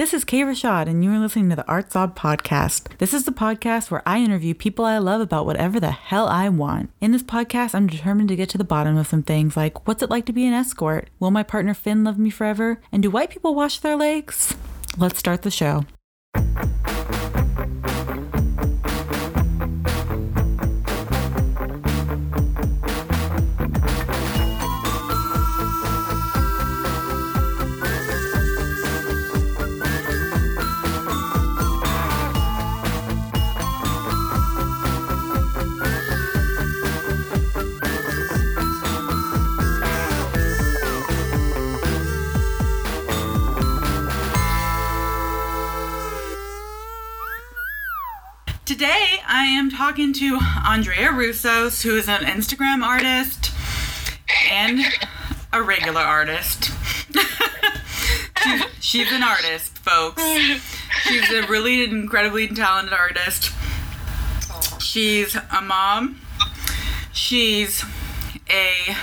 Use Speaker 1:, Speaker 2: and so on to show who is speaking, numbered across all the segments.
Speaker 1: This is Kaye Rashad, and you are listening to the Art Zob podcast. This is the podcast where I interview people I love about whatever the hell I want. In this podcast, I'm determined to get to the bottom of some things like what's it like to be an escort? Will my partner Finn love me forever? And do white people wash their legs? Let's start the show. Today, I am talking to Andrea Roussos, who is an Instagram artist and a regular artist. she's, she's an artist, folks. She's a really incredibly talented artist. She's a mom. She's a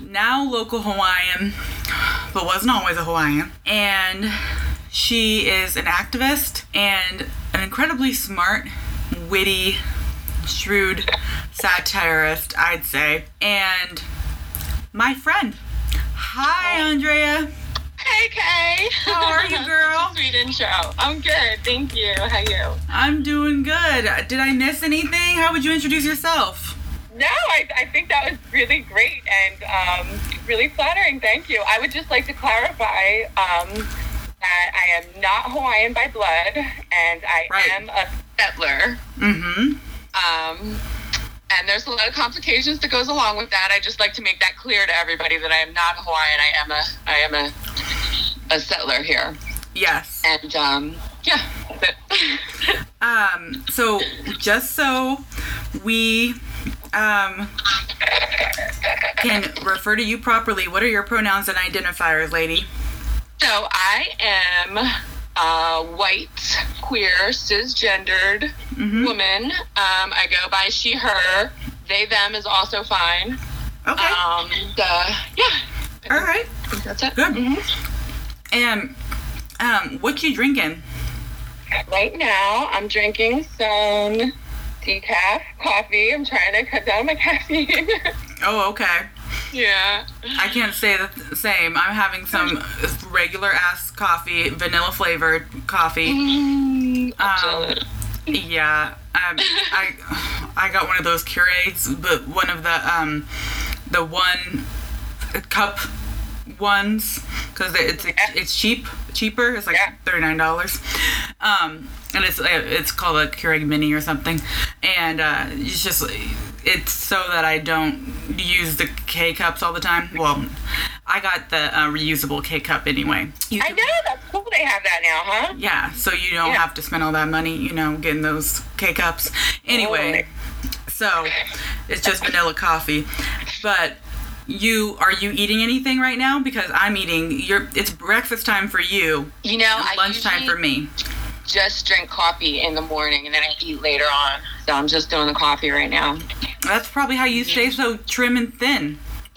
Speaker 1: now local Hawaiian, but wasn't always a Hawaiian. And she is an activist and an incredibly smart, witty, shrewd satirist, I'd say. And my friend. Hi, Andrea.
Speaker 2: Hey Kaye.
Speaker 1: How are you, girl?
Speaker 2: Sweet intro. I'm good, thank you. How are you?
Speaker 1: I'm doing good. Did I miss anything? How would you introduce yourself?
Speaker 2: No, I, I think that was really great and um, really flattering. Thank you. I would just like to clarify um, that I am not Hawaiian by blood and I
Speaker 1: Right.
Speaker 2: am a settler.
Speaker 1: Mm-hmm.
Speaker 2: Um, and there's a lot of complications that goes along with that. I just like to make that clear to everybody that I am not Hawaiian. I am a I am a a settler here.
Speaker 1: Yes.
Speaker 2: And um, yeah.
Speaker 1: Um, so just so we um can refer to you properly, what are your pronouns and identifiers, lady?
Speaker 2: So I am a white, queer, cisgendered
Speaker 1: Mhm.
Speaker 2: woman. Um, I go by she, her. They, them is also fine.
Speaker 1: Okay.
Speaker 2: Um, the, yeah.
Speaker 1: All right.
Speaker 2: That's it.
Speaker 1: Good.
Speaker 2: Mhm.
Speaker 1: And um, what you drinking?
Speaker 2: Right now, I'm drinking some decaf coffee. I'm trying to cut down my caffeine.
Speaker 1: Oh, okay.
Speaker 2: Yeah.
Speaker 1: I can't say the same. I'm having some regular ass coffee, vanilla flavored coffee.
Speaker 2: Mm,
Speaker 1: Um. Yeah, um, I I got one of those Keurigs, but one of the um the one cup ones because it's it's cheap cheaper. It's like
Speaker 2: Yeah.
Speaker 1: thirty nine dollars. Um, and it's it's called a Keurig Mini or something, and uh, it's just it's so that I don't use the K cups all the time. Well, I got the uh, reusable K cup anyway. You
Speaker 2: I know, that's cool they have that now, huh?
Speaker 1: yeah, so you don't
Speaker 2: Yeah.
Speaker 1: have to spend all that money, you know, getting those K cups. Anyway, so it's just vanilla coffee. But you are you eating anything right now? Because I'm eating. You're. It's breakfast time for you.
Speaker 2: You know,
Speaker 1: lunchtime for me.
Speaker 2: just drink coffee in the morning and then I eat later on. So I'm just doing the coffee right now.
Speaker 1: That's probably how you stay so trim and thin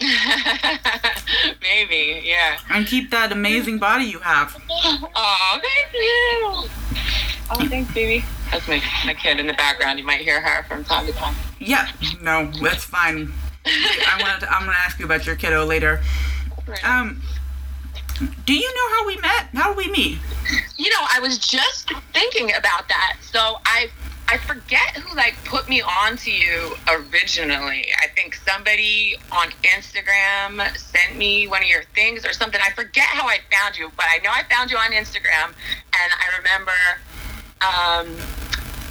Speaker 2: Maybe, yeah.
Speaker 1: and keep that amazing body you have.
Speaker 2: Oh, thank you. Oh, thanks, baby. That's my, my kid in the background. You might hear her from time to time.
Speaker 1: Yeah. No, that's fine. I wanted. To, I'm gonna ask you about your kiddo later. Um. Do you know how we met? How did we meet?
Speaker 2: You know, I was just thinking about that. So I I forget who like put me on to you originally. I think somebody on Instagram sent me one of your things or something. I forget how I found you, but I know I found you on Instagram and I remember um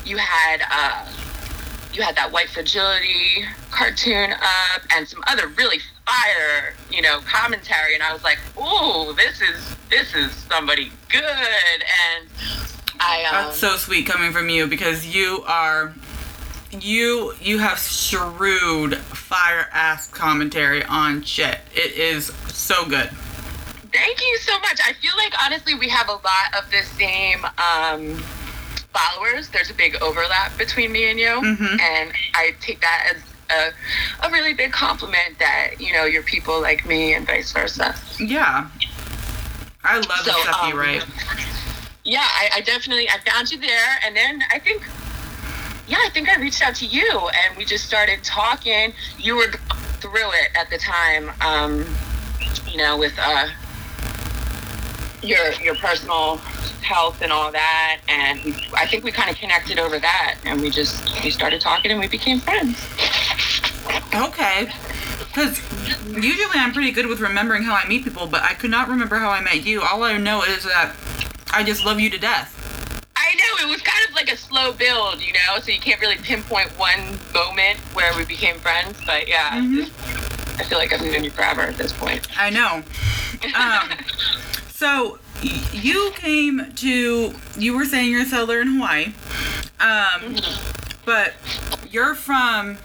Speaker 2: you had uh you had that white fragility cartoon up and some other really fire, you know, commentary and I was like, "Ooh, this is this is somebody good." And I um
Speaker 1: That's so sweet coming from you because you are you you have shrewd fire ass commentary on shit. It is so good.
Speaker 2: Thank you so much. I feel like honestly we have a lot of the same um, followers. There's a big overlap between me and you,
Speaker 1: Mhm.
Speaker 2: and I take that as a, a really big compliment that you know you're people like me and vice versa.
Speaker 1: Yeah. I love the
Speaker 2: So,
Speaker 1: stuff you
Speaker 2: um,
Speaker 1: write.
Speaker 2: Yeah, I, I definitely I found you there, and then I think, yeah, I think I reached out to you, and we just started talking. You were through it at the time, um, you know, with uh, your your personal health and all that, and I think we kind of connected over that, and we just we started talking, and we became friends.
Speaker 1: Okay. Because usually I'm pretty good with remembering how I meet people, but I could not remember how I met you. All I know is that I just love you to death.
Speaker 2: I know it was kind of like a slow build, you know, so you can't really pinpoint one moment where we became friends. But yeah,
Speaker 1: Mhm.
Speaker 2: I feel like I've known you forever at this point.
Speaker 1: I know. Um, so you came to, you were saying you're a settler in Hawaii, um, but you're from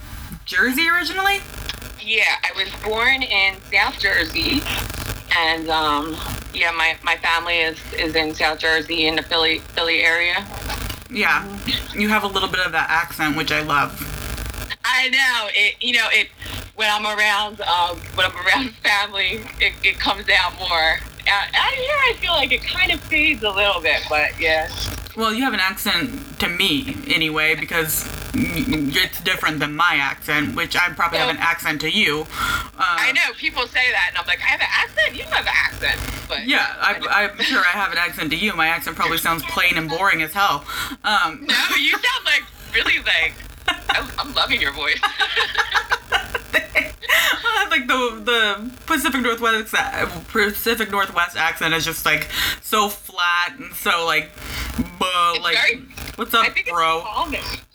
Speaker 1: Jersey originally?
Speaker 2: Yeah, I was born in South Jersey, and um, yeah, my, my family is, is in South Jersey in the Philly Philly area.
Speaker 1: Yeah. You have a little bit of that accent, which I love.
Speaker 2: I know it. You know it. When I'm around, um, when I'm around family, it, it comes out more. Out, out here, I feel like it kind of fades a little bit, but yeah.
Speaker 1: Well, you have an accent to me anyway because it's different than my accent, which I probably have an accent to you. Uh,
Speaker 2: I know people say that, and I'm like, I have an accent. You have an accent, but
Speaker 1: Yeah, I, I'm sure I have an accent to you. My accent probably sounds plain and boring as hell. Um,
Speaker 2: no, you sound like really like. I'm, I'm loving your voice.
Speaker 1: like the the Pacific Northwest Pacific Northwest accent is just like so flat and so like, buh,
Speaker 2: It's
Speaker 1: like
Speaker 2: very-
Speaker 1: what's up,
Speaker 2: I think
Speaker 1: bro?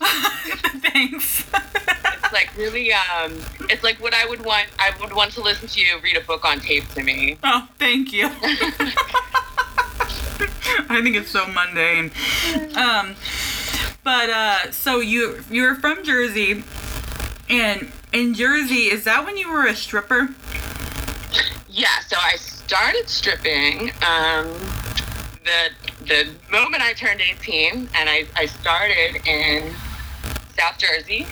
Speaker 1: Thanks.
Speaker 2: It's like really, um, it's like what I would want. I would want to listen to you read a book on tape to me.
Speaker 1: oh, thank you. I think it's so mundane. Um, but uh, so you you're from Jersey, and in Jersey, is that when you were a stripper?
Speaker 2: Yeah, so I started stripping um, the the moment I turned 18, and I, I started in South Jersey.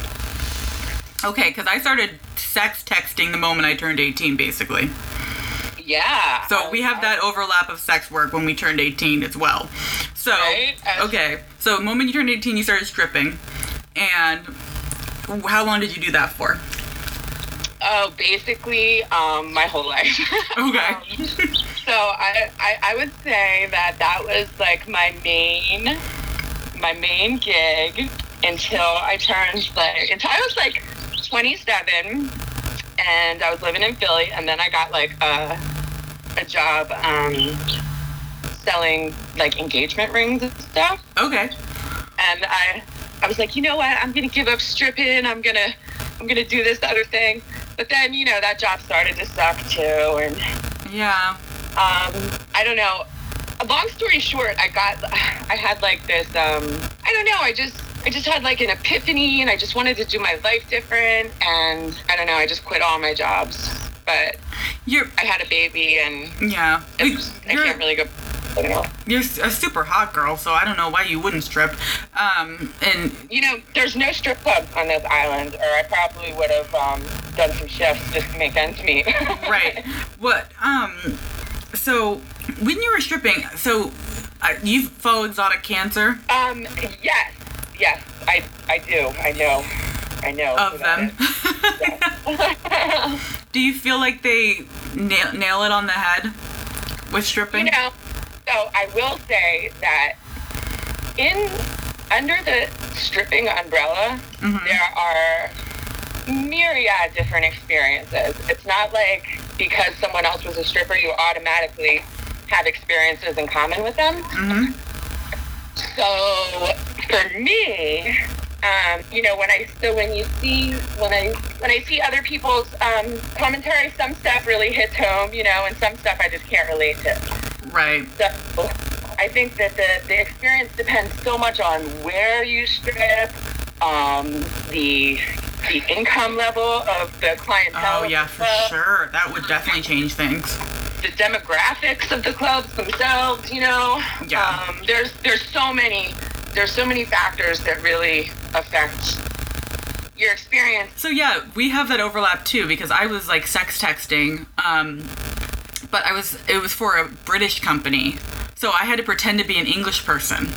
Speaker 1: Okay, because I started sex texting the moment I turned 18, basically.
Speaker 2: Yeah.
Speaker 1: So we have that overlap of sex work when we turned 18 as well. So,
Speaker 2: Right,
Speaker 1: okay, so the moment you turned 18, you started stripping. And how long did you do that for?
Speaker 2: Oh, basically, um, my whole life.
Speaker 1: Okay.
Speaker 2: so I, I, I would say that that was like my main, my main gig until I turned like until I was like 27, and I was living in Philly, and then I got like a, a job um, selling like engagement rings and stuff
Speaker 1: Okay.
Speaker 2: and I, I was like, you know what? I'm gonna give up stripping. I'm gonna, I'm gonna do this other thing. But then, you know, that job started to suck too, and
Speaker 1: Yeah.
Speaker 2: um, I don't know. Long story short, I got, I had like this, um, I don't know. I just, I just had like an epiphany, and I just wanted to do my life different. And I don't know. I just quit all my jobs, but
Speaker 1: You're,
Speaker 2: I had a baby, and
Speaker 1: yeah.
Speaker 2: I can't really go. I know.
Speaker 1: you're a super hot girl, so I don't know why you wouldn't strip. Um, and
Speaker 2: You know, there's no strip clubs on this island, or I probably would have um, done some shifts just to make ends meet.
Speaker 1: right. What? Um. So when you were stripping, so uh, you follow exotic cancer
Speaker 2: um. Yes. Yes. I. I do. I know. I know.
Speaker 1: of them. Do you feel like they nail, nail it on the head with stripping?
Speaker 2: you know. So I will say that in under the stripping umbrella,
Speaker 1: Mhm.
Speaker 2: there are myriad different experiences. It's not like because someone else was a stripper, you automatically have experiences in common with them.
Speaker 1: hmm
Speaker 2: So for me, um, you know, when I so when you see when I when I see other people's um, commentary, some stuff really hits home, you know, and some stuff I just can't relate to.
Speaker 1: Right.
Speaker 2: So I think that the, the experience depends so much on where you strip, um, the the income level of the clientele.
Speaker 1: Oh yeah, for sure. That would definitely change things.
Speaker 2: The demographics of the clubs themselves, you know.
Speaker 1: Yeah.
Speaker 2: Um, there's there's so many there's so many factors that really affect your experience.
Speaker 1: So yeah, we have that overlap too because I was like sex texting, um, but I was it was for a British company, so I had to pretend to be an English person.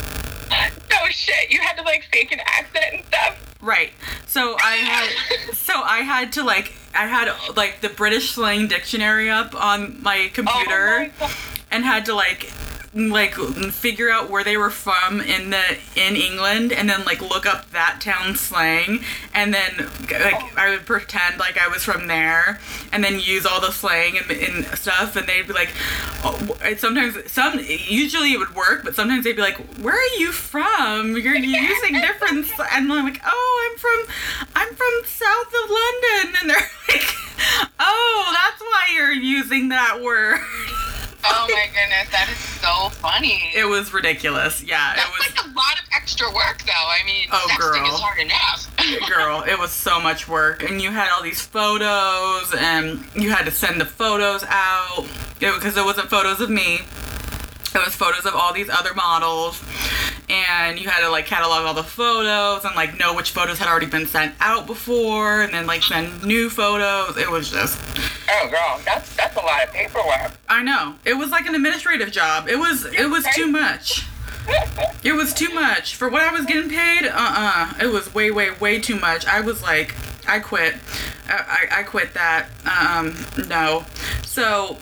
Speaker 2: Oh shit! You had to like fake an accent and stuff.
Speaker 1: Right. So I had so I had to like I had like the British slang dictionary up on my computer
Speaker 2: Oh my
Speaker 1: and had to like like figure out where they were from in the in England and then like look up that town slang and then like I would pretend like I was from there and then use all the slang and, and stuff and they'd be like oh, sometimes some usually it would work but sometimes they'd be like where are you from? You're using different sl-" and I'm like oh I'm from I'm from south of London and they're like oh that's why you're using that word
Speaker 2: Oh my goodness, that is so funny.
Speaker 1: It was ridiculous. Yeah, it
Speaker 2: That's
Speaker 1: was
Speaker 2: like a lot of extra work, though. I mean,
Speaker 1: Oh, girl.
Speaker 2: is hard enough.
Speaker 1: girl, it was so much work. And you had all these photos and you had to send the photos out because it, wasn't photos of me. It was photos of all these other models. And you had to like catalog all the photos and like know which photos had already been sent out before and then like send new photos. It was just
Speaker 2: oh, girl, that's that's a lot of paperwork.
Speaker 1: I know. It was like an administrative job. It was it was too much. It was too much for what I was getting paid. Uh uh It was way way way too much. I was like, I quit. I I, I quit that. Um no. So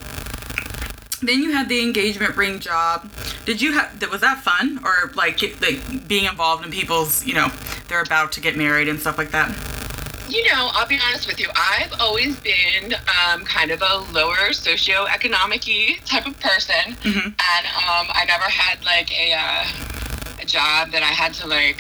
Speaker 1: then you had the engagement ring job. Did you have? Was that fun or like like being involved in people's you know they're about to get married and stuff like that?
Speaker 2: You know, I'll be honest with you. I've always been um, kind of a lower socioeconomic type of person,
Speaker 1: Mhm.
Speaker 2: and um, I never had like a uh, a job that I had to like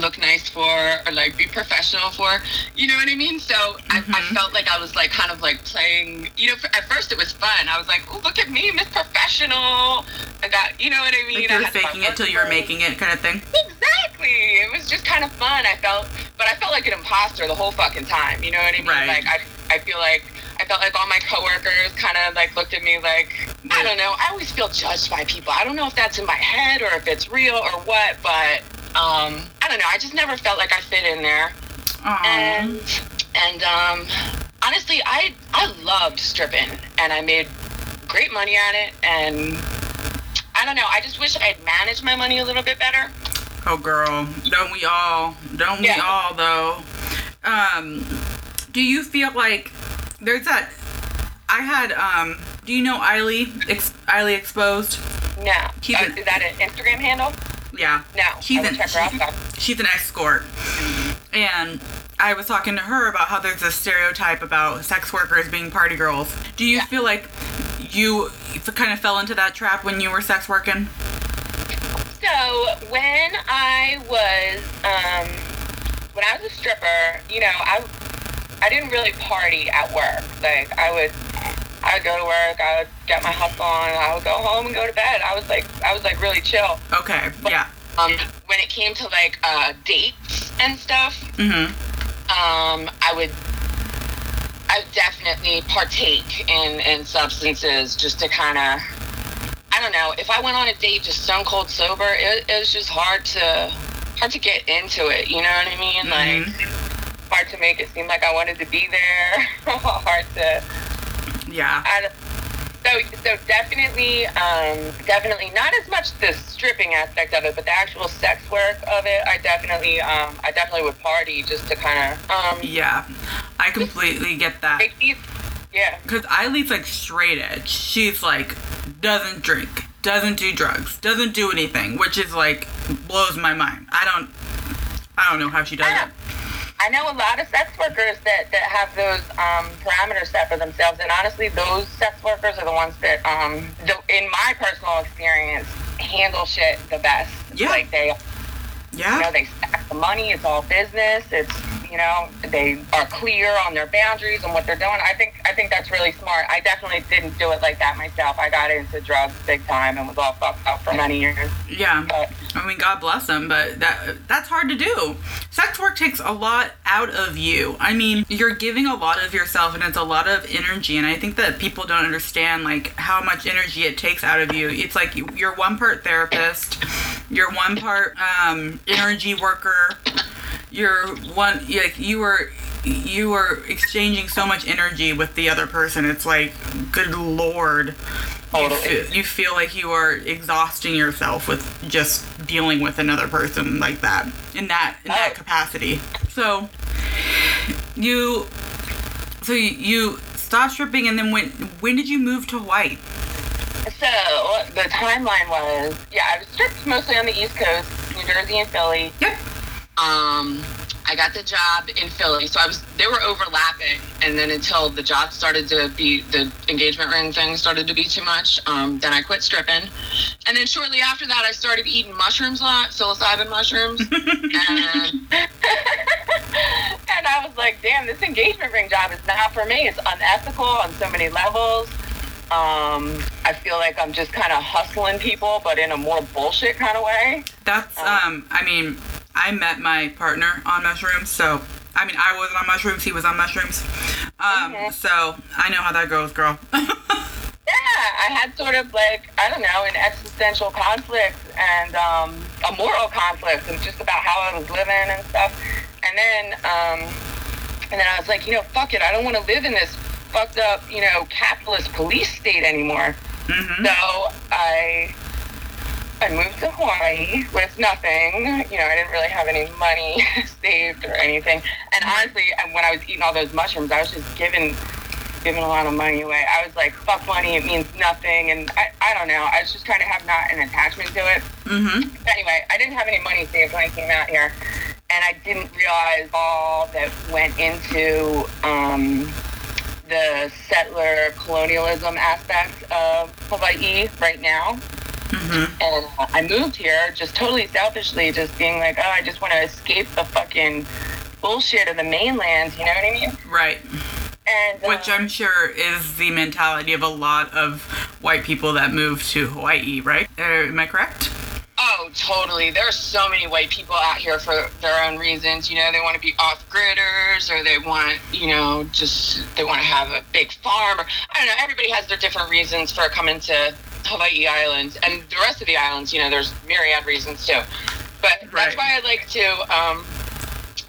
Speaker 2: look nice for or like be professional for. You know what I mean? So I, I
Speaker 1: Mhm.
Speaker 2: felt like I was like kind of like playing. You know, at first it was fun. I was like, "Oh, look at me, Miss Professional." I got, you know what I mean?
Speaker 1: Like
Speaker 2: I
Speaker 1: you were faking it till you were making it kind of thing.
Speaker 2: Exactly. It was just kind of fun. I felt, but I felt like an imposter the whole fucking time. You know what I mean?
Speaker 1: Right.
Speaker 2: Like I, I feel like I felt like all my coworkers kind of like looked at me like I don't know. I always feel judged by people. I don't know if that's in my head or if it's real or what, but um, I don't know. I just never felt like I fit in there.
Speaker 1: Aw.
Speaker 2: And and um, honestly, I I loved stripping, and I made great money at it. And I don't know. I just wish I had managed my money a little bit better.
Speaker 1: Oh, girl, don't we all? Don't we all though? Um, do you feel like there's that? I had um. Do you know Eiley? Ex- Eiley exposed.
Speaker 2: No.
Speaker 1: She's
Speaker 2: Uh,
Speaker 1: an-
Speaker 2: is that an Instagram handle?
Speaker 1: Yeah.
Speaker 2: No.
Speaker 1: She's an
Speaker 2: check her out.
Speaker 1: she's an escort, and I was talking to her about how there's a stereotype about sex workers being party girls. Do you
Speaker 2: Yeah.
Speaker 1: feel like you kind of fell into that trap when you were sex working?
Speaker 2: So when I was um, when I was a stripper, you know, I I didn't really party at work. Like I would I would go to work, I would get my hustle on, I would go home and go to bed. I was like I was like really chill.
Speaker 1: Okay. Yeah.
Speaker 2: Um, when it came to like uh, dates and stuff,
Speaker 1: Mhm.
Speaker 2: um, I would I would definitely partake in in substances just to kind of I don't know if I went on a date just stone cold sober it, it was just hard to hard to get into it you know what I mean
Speaker 1: Mhm.
Speaker 2: like hard to make it seem like I wanted to be there hard to
Speaker 1: Yeah.
Speaker 2: Don't- so so definitely um, definitely not as much the stripping aspect of it but the actual sex work of it I definitely um, I definitely would party just to kind of um,
Speaker 1: Yeah. I completely get that.
Speaker 2: yeah
Speaker 1: Because Eileen's like straight edge. She's like, doesn't drink, doesn't do drugs, doesn't do anything, which is like, blows my mind. I don't, I don't know how she does it.
Speaker 2: I know a lot of sex workers that, that have those um, parameters set for themselves, and honestly, those sex workers are the ones that, um, the, in my personal experience, handle shit the best.
Speaker 1: Yeah.
Speaker 2: Like they, you
Speaker 1: Yeah.
Speaker 2: know, they stack the money. It's all business. It's you know, they are clear on their boundaries and what they're doing. I think I think that's really smart. I definitely didn't do it like that myself. I got into drugs big time and was all fucked up for many years.
Speaker 1: Yeah.
Speaker 2: But
Speaker 1: I mean, God bless them, but that that's hard to do. Sex work takes a lot out of you. I mean, you're giving a lot of yourself, and it's a lot of energy. And I think that people don't understand like how much energy it takes out of you. It's like you- you're one part therapist, you're one part um, energy worker, you're one like you were you are exchanging so much energy with the other person. It's like, good lord. You, feel, you feel like you are exhausting yourself with just dealing with another person like that in that in that
Speaker 2: Oh.
Speaker 1: capacity. So you so you, you stopped stripping and then when when did you move to Hawaii?
Speaker 2: So the timeline was, yeah, I was stripped mostly on the East Coast, New Jersey and Philly.
Speaker 1: Yep.
Speaker 2: Um, I got the job in Philly, so I was they were overlapping, and then until the job started to be the engagement ring thing started to be too much, um, then I quit stripping, and then shortly after that, I started eating mushrooms a lot, psilocybin mushrooms, and, and I was like, damn, this engagement ring job is not for me. It's unethical on so many levels. Um, I feel like I'm just kind of hustling people, but in a more bullshit kind of way.
Speaker 1: That's um I mean, I met my partner on mushrooms, so I mean I wasn't on mushrooms, he was on mushrooms. Um
Speaker 2: Mhm.
Speaker 1: so I know how that goes, girl.
Speaker 2: Yeah, I had sort of like I don't know an existential conflict and um, a moral conflict, and just about how I was living and stuff. And then, um, and then I was like, you know, fuck it, I don't want to live in this fucked up, you know, capitalist police state anymore.
Speaker 1: hmm
Speaker 2: So I I moved to Hawaii with nothing. You know, I didn't really have any money saved or anything. And honestly, when I was eating all those mushrooms, I was just giving giving a lot of money away. I was like, fuck money, it means nothing. And I, I don't know. I was just trying to have not an attachment to it.
Speaker 1: Mm-hmm.
Speaker 2: But anyway, I didn't have any money saved when I came out here. And I didn't realize all that went into um, the settler colonialism aspect of Hawaii right now.
Speaker 1: Hmm
Speaker 2: And I moved here just totally selfishly, just being like, oh, I just want to escape the fucking bullshit of the mainland. You know what I mean?
Speaker 1: Right.
Speaker 2: And uh,
Speaker 1: Which I'm sure is the mentality of a lot of white people that move to Hawaii, right? Uh, am I correct?
Speaker 2: Oh, totally. There are so many white people out here for their own reasons. You know, they want to be off gridders or they want, you know, just they want to have a big farm. Or, I don't know. Everybody has their different reasons for coming to Hawaii Islands. And the rest of the islands, you know, there's myriad reasons too. But
Speaker 1: Right.
Speaker 2: that's why I like to, um,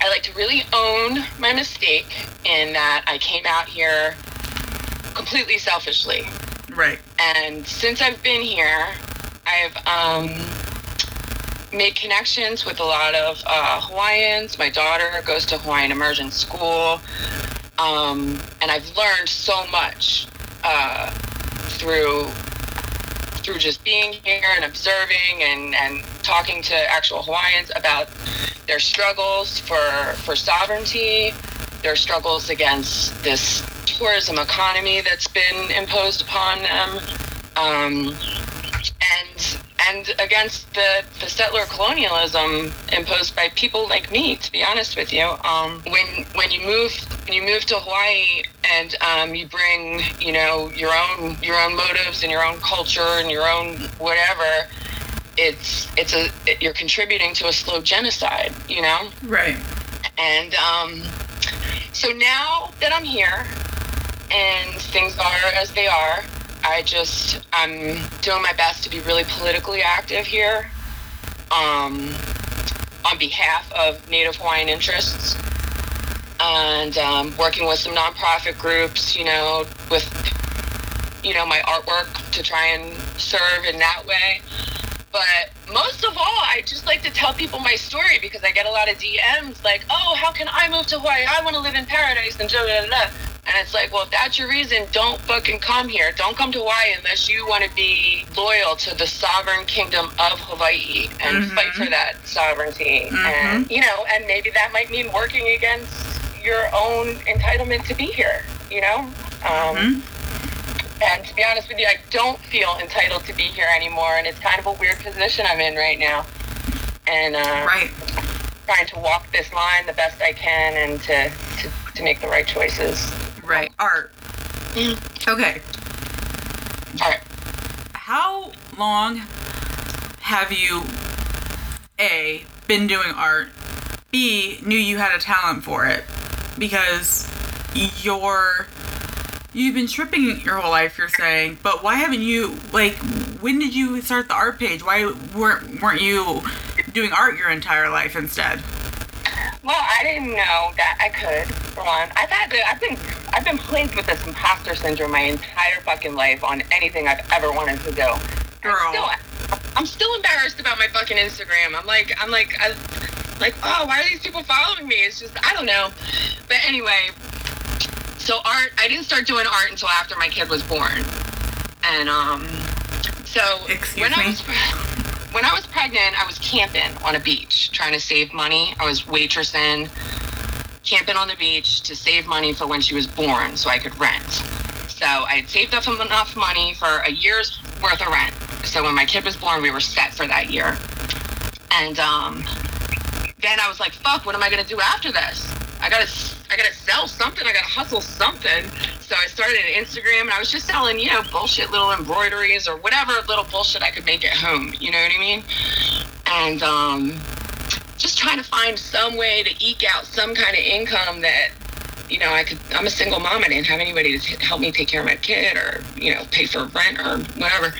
Speaker 2: I like to really own my mistake in that I came out here completely selfishly.
Speaker 1: Right.
Speaker 2: And since I've been here, I've um, made connections with a lot of uh, Hawaiians. My daughter goes to Hawaiian immersion school. Um, and I've learned so much uh, through through just being here and observing and, and talking to actual Hawaiians about their struggles for, for sovereignty, their struggles against this tourism economy that's been imposed upon them, um, and against the, the settler colonialism imposed by people like me. To be honest with you, um, when when you move when you move to Hawaii and um, you bring you know your own your own motives and your own culture and your own whatever. It's it's a it, you're contributing to a slow genocide, you know.
Speaker 1: Right.
Speaker 2: And um, so now that I'm here and things are as they are, I just I'm doing my best to be really politically active here, um, on behalf of Native Hawaiian interests, and um, working with some nonprofit groups. You know, with you know my artwork to try and serve in that way. But most of all, I just like to tell people my story because I get a lot of DMs like, "Oh, how can I move to Hawaii? I want to live in paradise." And da da da. And it's like, well, if that's your reason, don't fucking come here. Don't come to Hawaii unless you want to be loyal to the sovereign kingdom of Hawaii and
Speaker 1: Mhm.
Speaker 2: fight for that sovereignty. And you know, and maybe that might mean working against your own entitlement to be here. You know. Um,
Speaker 1: Mhm.
Speaker 2: and to be honest with you, I don't feel entitled to be here anymore, and it's kind of a weird position I'm in right now. And uh,
Speaker 1: Right.
Speaker 2: trying to walk this line the best I can, and to to, to make the right choices.
Speaker 1: Right. Art. Okay.
Speaker 2: All right.
Speaker 1: How long have you A been doing art? B knew you had a talent for it because you're you've been stripping your whole life you're saying but why haven't you like when did you start the art page why weren't weren't you doing art your entire life instead
Speaker 2: Well, I didn't know that I could, For one. I've had to, I've been I've been plagued with this imposter syndrome my entire fucking life on anything I've ever wanted to do.
Speaker 1: Girl.
Speaker 2: I'm still, I'm still embarrassed about my fucking Instagram. I'm like I'm like I, like oh why are these people following me? It's just I don't know. But anyway, so art I didn't start doing art until after my kid was born, and um so
Speaker 1: Excuse
Speaker 2: when I
Speaker 1: me?
Speaker 2: was when I was pregnant, I was camping on a beach trying to save money. I was waitressing, camping on the beach to save money for when she was born so I could rent. So I had saved up enough money for a year's worth of rent. So when my kid was born, we were set for that year. And um, then I was like, fuck, what am I going to do after this? I got to I got to sell something. I got to hustle something. So I started an Instagram and I was just selling, you know, bullshit little embroideries or whatever little bullshit I could make at home. You know what I mean? And um, just trying to find some way to eke out some kind of income that, you know, I could. I'm a single mom. I didn't have anybody to t- help me take care of my kid or, you know, pay for rent or whatever.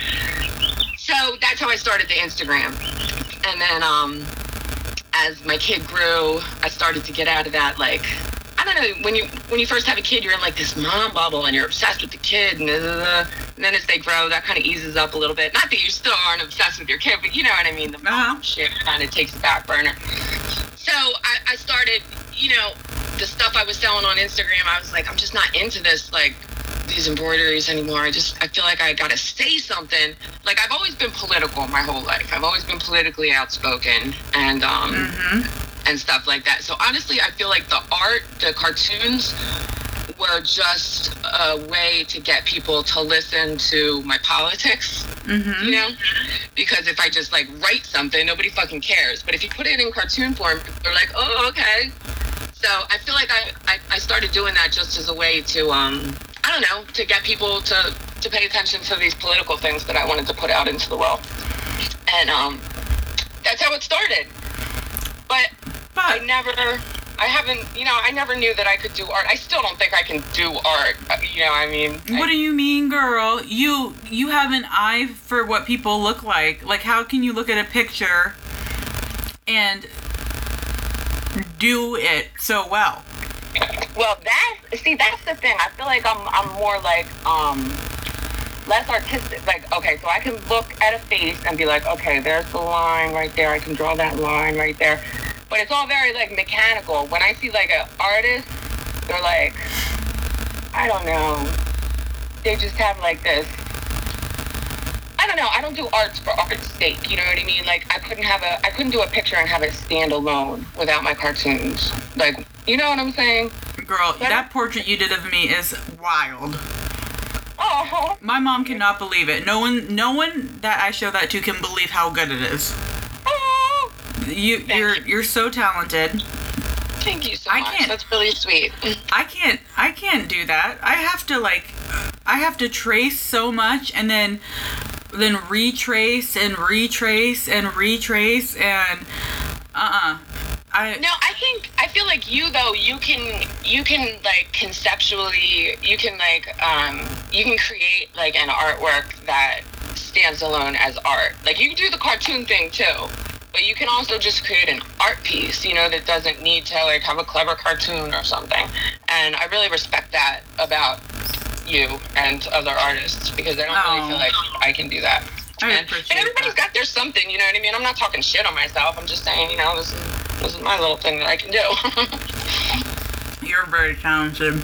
Speaker 2: So that's how I started the Instagram. And then um, as my kid grew, I started to get out of that like I don't know when you when you first have a kid, you're in like this mom bubble and you're obsessed with the kid, and, da. and then as they grow, that kind of eases up a little bit. Not that you still aren't obsessed with your kid, but you know what I mean. The mom
Speaker 1: Uh-huh.
Speaker 2: shit kind of takes the back burner. So I, I started, you know, the stuff I was selling on Instagram. I was like, I'm just not into this like these embroideries anymore. I just I feel like I gotta say something. Like I've always been political my whole life. I've always been politically outspoken and um
Speaker 1: Mm-hmm.
Speaker 2: And stuff like that. So honestly, I feel like the art, the cartoons were just a way to get people to listen to my politics,
Speaker 1: Mm-hmm.
Speaker 2: you know? Because if I just like write something, nobody fucking cares. But if you put it in cartoon form, they're like, oh, okay. So I feel like I, I, I started doing that just as a way to, um, I don't know, to get people to, to pay attention to these political things that I wanted to put out into the world. And um, that's how it started. But I never, I haven't, you know, I never knew that I could do art. I still don't think I can do art. uh, You know, I mean,
Speaker 1: what
Speaker 2: I,
Speaker 1: do you mean, girl? You you have an eye for what people look like. Like how can you look at a picture and do it so well?
Speaker 2: well, that's see, that's the thing. I feel like I'm, I'm more like, um, less artistic. Like, okay, so I can look at a face and be like, okay, there's the line right there. I can draw that line right there. But it's all very like mechanical. When I see like an artist, they're like, I don't know. They just have like this. I don't know. I don't do arts for art's sake. You know what I mean? Like I couldn't have a, I couldn't do a picture and have it stand alone without my cartoons. Like, you know what I'm saying?
Speaker 1: Girl, that portrait you did of me is wild.
Speaker 2: Oh,
Speaker 1: My mom cannot believe it. No one no one that I show that to can believe how good it is. You you're you're so talented.
Speaker 2: Thank you so
Speaker 1: I
Speaker 2: much.
Speaker 1: can't-
Speaker 2: That's really sweet.
Speaker 1: I can't I can't do that. I have to like I have to trace so much and then then retrace and retrace and retrace and uh-uh. I
Speaker 2: No, I think I feel like you though you can you can like conceptually you can like um you can create like an artwork that stands alone as art. Like you can do the cartoon thing too. But you can also just create an art piece, you know, that doesn't need to like have a clever cartoon or something. And I really respect that about you and other artists because I don't
Speaker 1: Oh.
Speaker 2: really feel oh. like I can do that.
Speaker 1: I
Speaker 2: and, and everybody's
Speaker 1: that.
Speaker 2: got their something, you know what I mean? I'm not talking shit on myself. I'm just saying, you know, this is this is my little thing that I can do.
Speaker 1: you're very talented.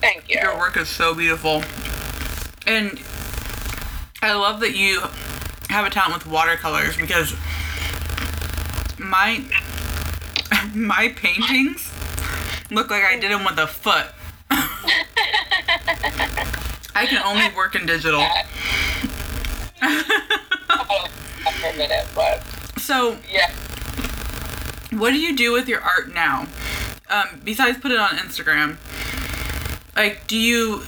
Speaker 2: Thank you.
Speaker 1: Your work is so beautiful. And I love that you have a talent with watercolors because my my paintings look like I did them with a foot. I can only work in digital. So,
Speaker 2: yeah.
Speaker 1: what do you do with your art now? Um, besides put it on Instagram, like, do you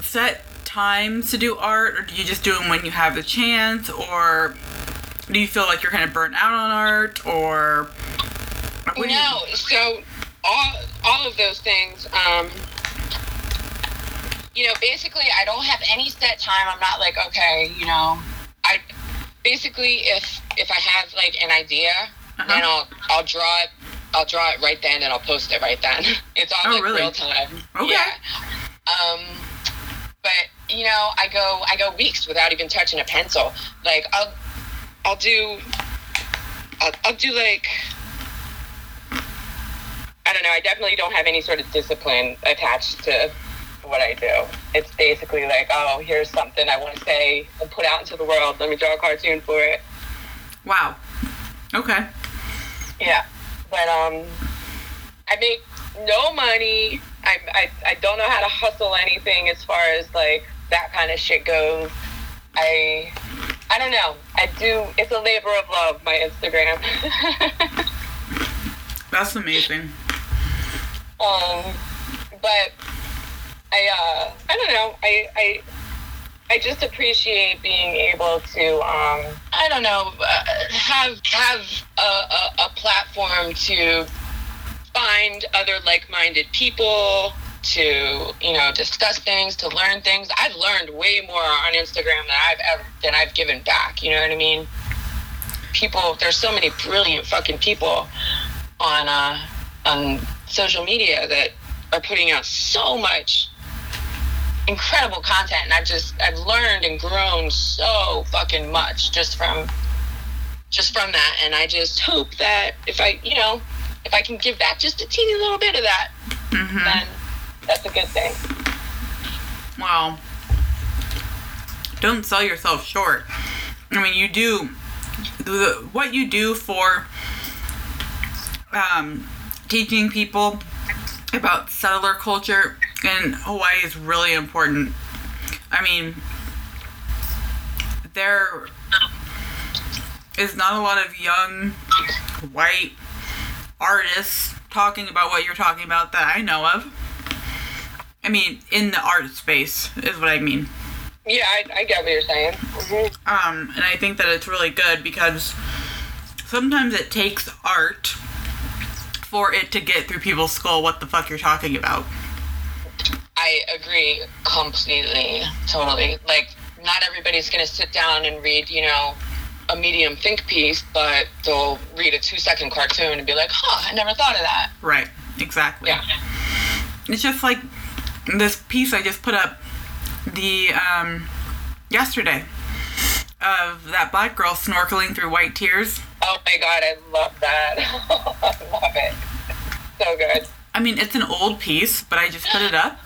Speaker 1: set times to do art, or do you just do them when you have the chance, or do you feel like you're kind of burnt out on art, or do you-
Speaker 2: No, so all all of those things. Um, you know, basically, I don't have any set time. I'm not like, okay, you know, I basically if if I have like an idea, then I'll I'll draw it I'll draw it right then and I'll post it right then. It's all
Speaker 1: Oh,
Speaker 2: like
Speaker 1: really?
Speaker 2: real time.
Speaker 1: Okay.
Speaker 2: Yeah. Um, but you know, I go I go weeks without even touching a pencil. Like I'll I'll do I'll, I'll do like I don't know. I definitely don't have any sort of discipline attached to what I do. It's basically like, oh, here's something I want to say and put out into the world. Let me draw a cartoon for it.
Speaker 1: Wow. Okay.
Speaker 2: Yeah, but um, I make no money. I, I I don't know how to hustle anything as far as like that kind of shit goes. I I don't know. I do. It's a labor of love. My Instagram.
Speaker 1: That's amazing.
Speaker 2: um, but I uh I don't know. I I. I just appreciate being able to, um, I don't know, uh, have have a, a, a platform to find other like-minded people to you know discuss things to learn things. I've learned way more on instagram than i've ever than i've given back. You know what i mean? People there's so many brilliant fucking people on uh on social media that are putting out so much incredible content. And i've just i've learned and grown so fucking much just from just from that. And i just hope that if i you know if i can give back just a teeny little bit of that
Speaker 1: Mm-hmm.
Speaker 2: then that's a good thing
Speaker 1: Well, don't sell yourself short. I mean, you do the, what you do for um, teaching people about settler culture in Hawaii is really important. I mean, there is not a lot of young white artists talking about what you're talking about that I know of. I mean, in the art space is what I mean.
Speaker 2: yeah i, I get what you're saying mm-hmm.
Speaker 1: Um, and I think that it's really good because sometimes it takes art for it to get through people's skull what the fuck you're talking about.
Speaker 2: I agree completely, totally. Like, not everybody's going to sit down and read, you know, a medium think piece, but they'll read a two second cartoon and be like, huh, I never thought of that.
Speaker 1: Right, exactly.
Speaker 2: Yeah.
Speaker 1: It's just like this piece I just put up the um yesterday of that black girl snorkeling through white tears.
Speaker 2: Oh my God, I love that. I love it. So good.
Speaker 1: I mean, it's an old piece, but I just put it up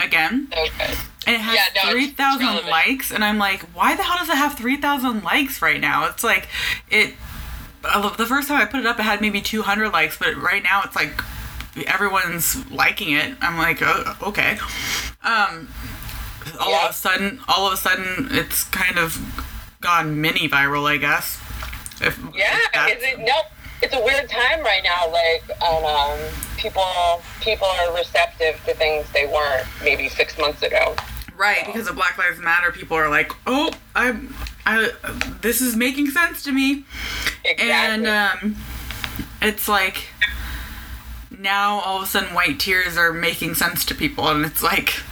Speaker 1: again.
Speaker 2: So good.
Speaker 1: And it has
Speaker 2: Yeah, no,
Speaker 1: 3,000 likes, and I'm like, why the hell does it have 3,000 likes right now? It's like, it. The first time I put it up, it had maybe 200 likes, but right now it's like everyone's liking it. I'm like, oh, okay. Um, all
Speaker 2: Yeah.
Speaker 1: of a sudden, all of a sudden, it's kind of gone mini viral, I guess. If,
Speaker 2: Yeah,
Speaker 1: if
Speaker 2: is it? No, it's a weird time right now. Like, um, people people are receptive to things they weren't maybe six months ago.
Speaker 1: Right, because of Black Lives Matter, people are like, "Oh, I'm, I, this is making sense to me,"
Speaker 2: Exactly.
Speaker 1: and um, it's like now all of a sudden white tears are making sense to people, and it's like,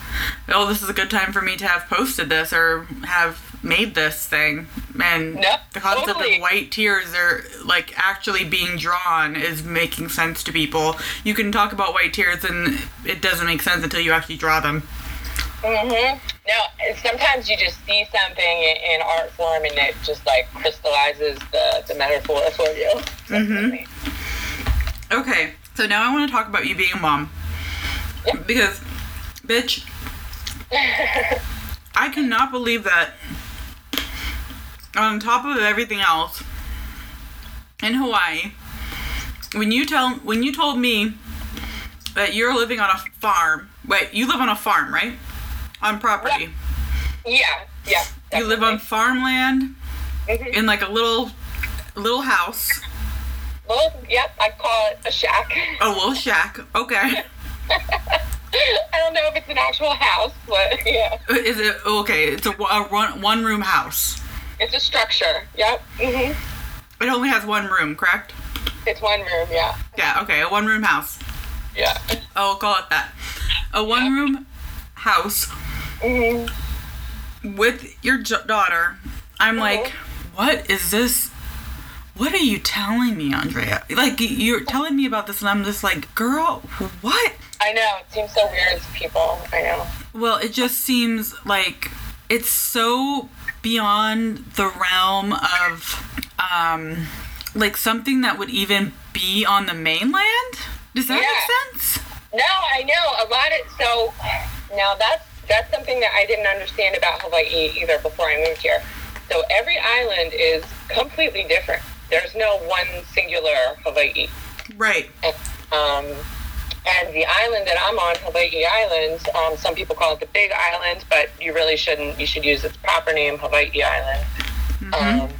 Speaker 1: "Oh, this is a good time for me to have posted this or have made this thing," and the concept
Speaker 2: totally.
Speaker 1: of white tears are like actually being drawn is making sense to people. You can talk about white tears, and it doesn't make sense until you actually draw them.
Speaker 2: Mm-hmm. No, and sometimes you just see something in, art form and it just like crystallizes the, the metaphor for you.
Speaker 1: Mhm. Okay, so now I want to talk about you being a mom.
Speaker 2: Yep.
Speaker 1: Because, bitch, I cannot believe that on top of everything else, in Hawaii, when you tell when you told me that you're living on a farm, wait, you live on a farm, right? On property.
Speaker 2: Yeah, yeah.
Speaker 1: You live on farmland
Speaker 2: Mhm.
Speaker 1: in like a little little house,
Speaker 2: Well, yep, I call it a shack.
Speaker 1: a little shack. Okay.
Speaker 2: I don't know if it's an actual house, but yeah,
Speaker 1: Is it okay? It's a, a one, one room house.
Speaker 2: it's a structure. Yep. hmm
Speaker 1: It only has one room, correct?
Speaker 2: It's one room. Yeah,
Speaker 1: Yeah, okay, a one room house.
Speaker 2: yeah.
Speaker 1: I'll call it that. A one room house
Speaker 2: hmm
Speaker 1: with your j- daughter. I'm like, what is this? What are you telling me, Andrea? Like, you're telling me about this, and I'm just like, girl, what?
Speaker 2: I know. It seems so weird to people. I know.
Speaker 1: Well, it just seems like it's so beyond the realm of, um, like something that would even be on the mainland. Does that
Speaker 2: Yeah.
Speaker 1: make sense?
Speaker 2: No, I know a lot of so. Now that's that's something that I didn't understand about Hawaii either before I moved here. So every island is completely different. There's no one singular Hawaii.
Speaker 1: Right.
Speaker 2: Um, and the island that I'm on, Hawaii Island, um, some people call it the Big Island, but you really shouldn't. You should use its proper name, Hawaii Island. Um,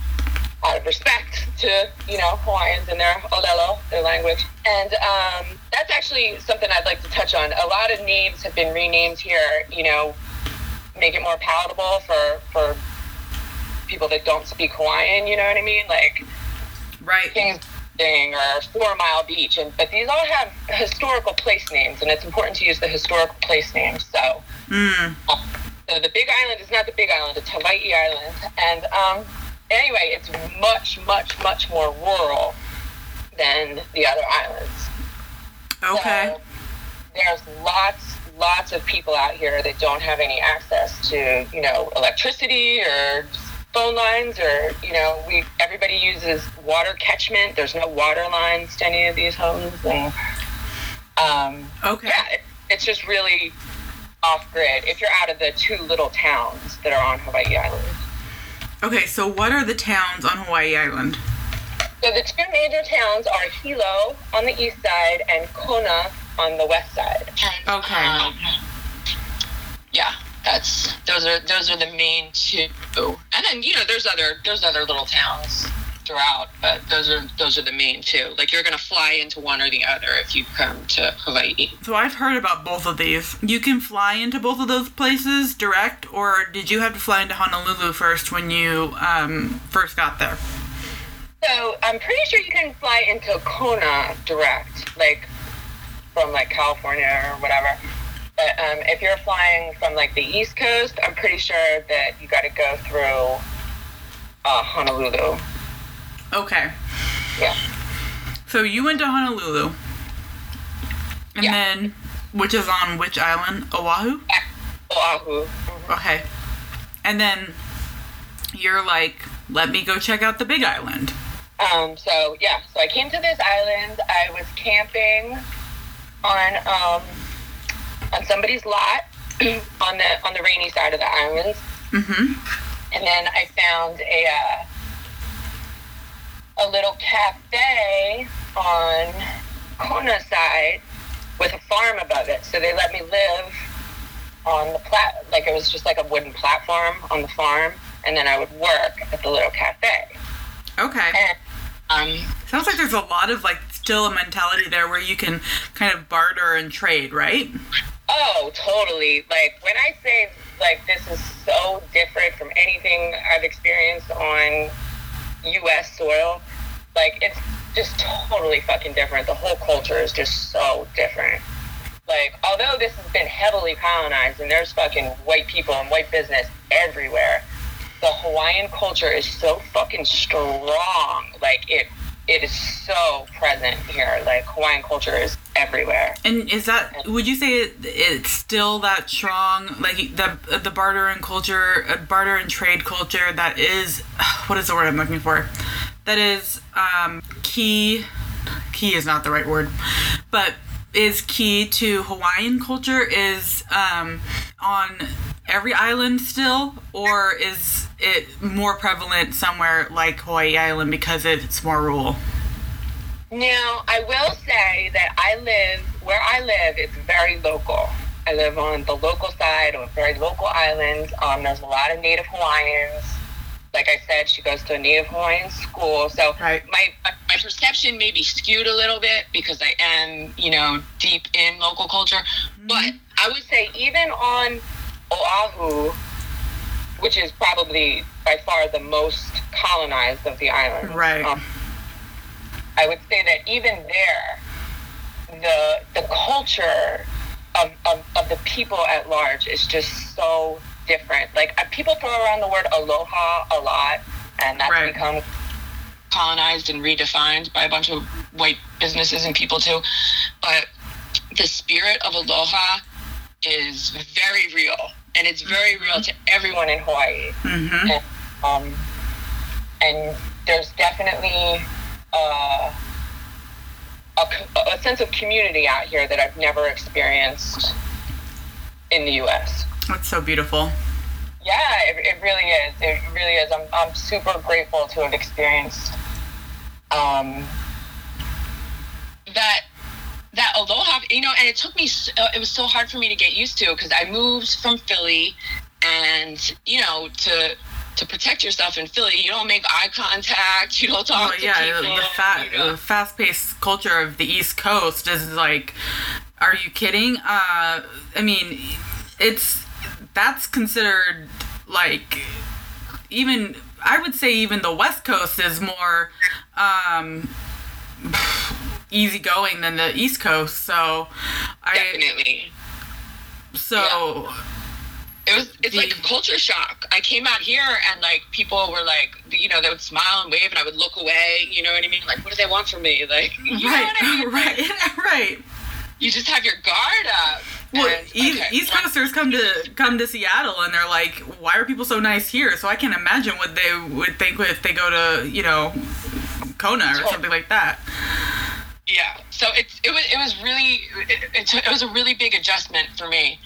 Speaker 2: out of respect to you know Hawaiians and their olelo, their language. And um, that's actually something I'd like to touch on. A lot of names have been renamed here. You know, make it more palatable for for people that don't speak Hawaiian. You know what I mean? Like
Speaker 1: Right.
Speaker 2: Kings Landing or Four Mile Beach, and but these all have historical place names, and it's important to use the historical place names. So,
Speaker 1: Mm.
Speaker 2: so the Big Island is not the Big Island; it's Hawaii Island. And um, anyway, it's much, much, much more rural than the other islands.
Speaker 1: Okay.
Speaker 2: So there's lots, lots of people out here that don't have any access to, you know, electricity or phone lines or, you know, we everybody uses water catchment. There's no water lines to any of these homes, and um,
Speaker 1: Okay.
Speaker 2: yeah, it, it's just really off grid. If you're out of the two little towns that are on Hawaii Island.
Speaker 1: Okay, so what are the towns on Hawaii Island?
Speaker 2: So the two major towns are Hilo on the east side and Kona on the west side.
Speaker 1: Okay.
Speaker 2: Um, yeah, that's those are those are the main two. And then you know there's other there's other little towns throughout, but those are those are the main two. Like you're gonna fly into one or the other if you come to Hawaii.
Speaker 1: So I've heard about both of these. You can fly into both of those places direct, or did you have to fly into Honolulu first when you um, first got there?
Speaker 2: So I'm pretty sure you can fly into Kona direct, like from like California or whatever. But um, if you're flying from like the East Coast, I'm pretty sure that you got to go through uh, Honolulu.
Speaker 1: Okay.
Speaker 2: Yeah.
Speaker 1: So you went to Honolulu, and
Speaker 2: Yeah.
Speaker 1: then which is on which island? Oahu.
Speaker 2: Oahu.
Speaker 1: Okay. And then you're like, let me go check out the Big Island.
Speaker 2: Um, so yeah, so I came to this island. I was camping on um, on somebody's lot on the on the rainy side of the island,
Speaker 1: Mm-hmm.
Speaker 2: and then I found a uh, a little cafe on Kona side with a farm above it. So they let me live on the plat like it was just like a wooden platform on the farm, and then I would work at the little cafe.
Speaker 1: Okay.
Speaker 2: And um,
Speaker 1: Sounds like there's a lot of like still a mentality there where you can kind of barter and trade, right?
Speaker 2: Oh, totally. Like when I say like this is so different from anything I've experienced on US soil, like it's just totally fucking different. The whole culture is just so different. Like although this has been heavily colonized and there's fucking white people and white business everywhere, the Hawaiian culture is so fucking strong. Like it it is so present here. Like Hawaiian culture is everywhere.
Speaker 1: And is that would you say it, it's still that strong, like the the barter and culture, uh, barter and trade culture that is, what is the word I'm looking for? That is um, key. Key is not the right word, but is key to Hawaiian culture is um, on every island still, or is it more prevalent somewhere like Hawaii Island because it's more rural?
Speaker 2: Now, I will say that I live where I live. It's very local. I live on the local side of a very local island. Um, there's a lot of Native Hawaiians. Like I said, she goes to a Native Hawaiian school. So
Speaker 1: Right.
Speaker 2: my my perception may be skewed a little bit because I am, you know, deep in local culture. But I would say even on Oahu, which is probably by far the most colonized of the islands,
Speaker 1: Right.
Speaker 2: um, I would say that even there, the the culture of, of, of the people at large is just so different. Like uh, people throw around the word aloha a lot, and that's
Speaker 1: Right.
Speaker 2: become colonized and redefined by a bunch of white businesses and people too. But the spirit of aloha is very real, and it's very real to everyone in Hawaii.
Speaker 1: Mm-hmm.
Speaker 2: And, um, and there's definitely uh, a, a sense of community out here that I've never experienced in the U.S.
Speaker 1: That's so beautiful.
Speaker 2: Yeah, it, it really is. It really is. I'm, I'm super grateful to have experienced um, that that aloha. You know, and it took me. So, it was so hard for me to get used to because I moved from Philly, and you know to to protect yourself in Philly, you don't make eye contact. You don't talk
Speaker 1: Well,
Speaker 2: to
Speaker 1: yeah,
Speaker 2: people.
Speaker 1: the, fa-
Speaker 2: you know?
Speaker 1: the fast-paced culture of the East Coast is like, are you kidding? Uh, I mean, it's that's considered like even I would say even the West Coast is more um, easygoing than the East Coast. So I
Speaker 2: Definitely.
Speaker 1: so
Speaker 2: It was it's like a culture shock. I came out here and like people were like you know, they would smile and wave and I would look away, you know what I mean? Like what do they want from me? Like you
Speaker 1: right
Speaker 2: I mean?
Speaker 1: right right.
Speaker 2: You just have your guard up.
Speaker 1: Well,
Speaker 2: And-
Speaker 1: East,
Speaker 2: okay,
Speaker 1: East Coasters come to come to Seattle and they're like, "Why are people so nice here?" So I can't imagine what they would think if they go to you know Kona or something like that.
Speaker 2: Yeah. So it's it was it was really it, it, it was a really big adjustment for me,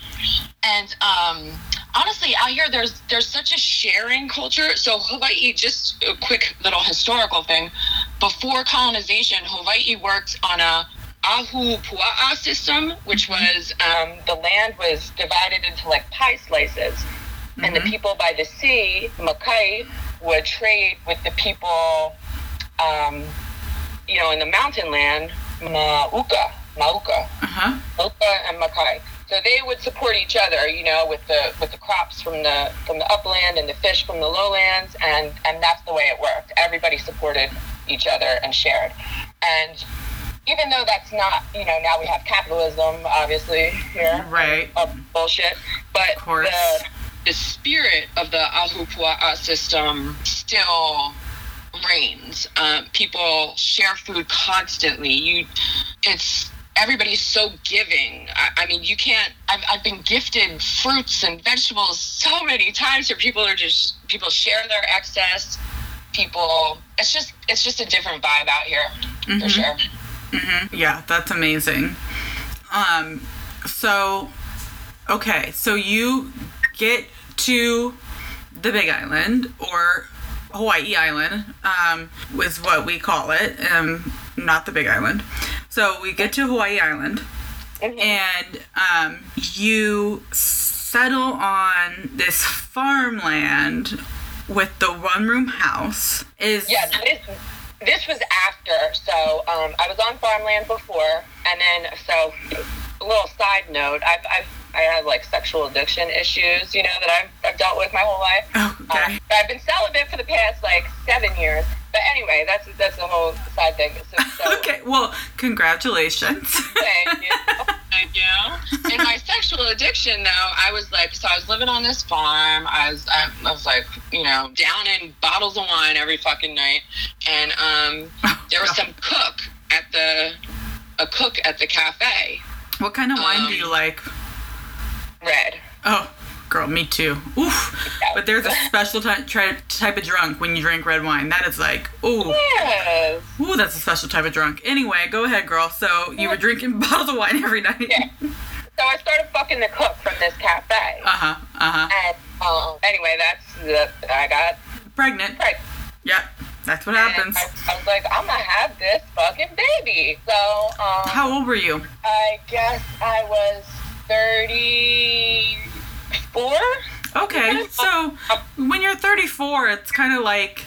Speaker 2: and um, honestly, out here there's there's such a sharing culture. So Hawaii, just a quick little historical thing, before colonization, Hawaii worked on a ahupua'a system, which was um, the land was divided into like pie slices, and the
Speaker 1: Mhm.
Speaker 2: people by the sea, Makai, would trade with the people. Um, you know, in the mountain land, Mauka, Mauka,
Speaker 1: Uh huh.
Speaker 2: Mauka and Makai. So they would support each other, you know, with the with the crops from the from the upland and the fish from the lowlands, and and that's the way it worked. Everybody supported each other and shared. And even though that's not, you know, now we have capitalism, obviously here,
Speaker 1: Right.
Speaker 2: of bullshit, but
Speaker 1: Of course.
Speaker 2: the the spirit of the Ahupua'a system still reigns. Um, people share food constantly. You, it's everybody's so giving. I, I mean, you can't. I've, I've been gifted fruits and vegetables so many times where people are just people share their excess. People, it's just it's just a different vibe out here for
Speaker 1: Mhm.
Speaker 2: sure.
Speaker 1: hmm Yeah, that's amazing. Um, so okay, so you get to the Big Island or Hawaii Island, um, is what we call it, um, not the Big Island. So we get to Hawaii Island, and um, you settle on this farmland with the one room house. Is
Speaker 2: Yeah, this this was after. So um, I was on farmland before, and then so a little side note, I've, I've I have like sexual addiction issues, you know, that I've, I've dealt with my whole life.
Speaker 1: Oh, okay.
Speaker 2: Um, but I've been celibate for the past like seven years. But anyway, that's that's a whole side thing. So, so
Speaker 1: okay, well, congratulations.
Speaker 2: Thank you. Thank you. In my sexual addiction, though, I was like, so I was living on this farm. I was, I, I was like, you know, down in bottles of wine every fucking night, and um, there was some cook at the, a cook at the cafe.
Speaker 1: what kind of wine do
Speaker 2: Um,
Speaker 1: you like?
Speaker 2: Red.
Speaker 1: Oh, girl, me too. Oof. But there's a special ty- tri- type of drunk when you drink red wine. That is like, ooh,
Speaker 2: Yes.
Speaker 1: ooh, that's a special type of drunk. Anyway, go ahead, girl. So you were drinking bottles of wine every night.
Speaker 2: Yeah. So I started fucking the cook from this cafe.
Speaker 1: Uh huh. Uh huh.
Speaker 2: And um, anyway, that's the, I got
Speaker 1: Pregnant.
Speaker 2: pregnant.
Speaker 1: Yep. That's what
Speaker 2: And
Speaker 1: happens.
Speaker 2: I, I was like, I'm gonna have this fucking baby. So um,
Speaker 1: How old were you?
Speaker 2: I guess I was 34.
Speaker 1: Okay, so when you're 34, it's kind of like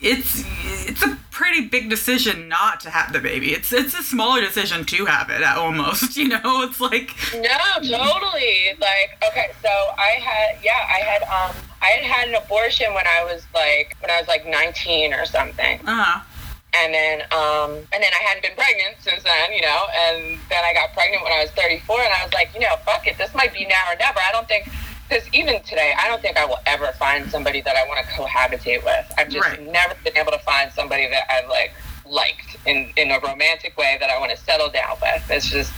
Speaker 1: it's it's a pretty big decision not to have the baby. It's it's a smaller decision to have it almost. You know, it's like
Speaker 2: No, totally. Like, okay, so I had, yeah, I had, um, I had had an abortion when I was like, when I was like 19 or something.
Speaker 1: uh
Speaker 2: And then, um, and then I hadn't been pregnant since then, you know, and then I got pregnant when I was 34 and I was like, you know, fuck it, this might be now or never. I don't think, because even today, I don't think I will ever find somebody that I want to cohabitate with. I've just
Speaker 1: Right.
Speaker 2: never been able to find somebody that I've like liked in in a romantic way that I want to settle down with. It's just,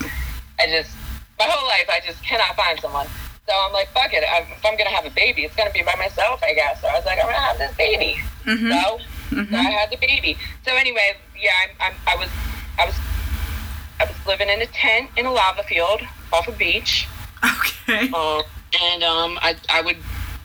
Speaker 2: I just my whole life I just cannot find someone. So I'm like, fuck it. I'm, if I'm gonna have a baby, it's gonna be by myself, I guess. So I was like, I'm gonna have this baby.
Speaker 1: Mm-hmm.
Speaker 2: So, so I had the baby. So anyway, yeah, I'm, I'm, I was, I was, I was living in a tent in a lava field off a beach.
Speaker 1: Okay.
Speaker 2: Um, and um, I, I would,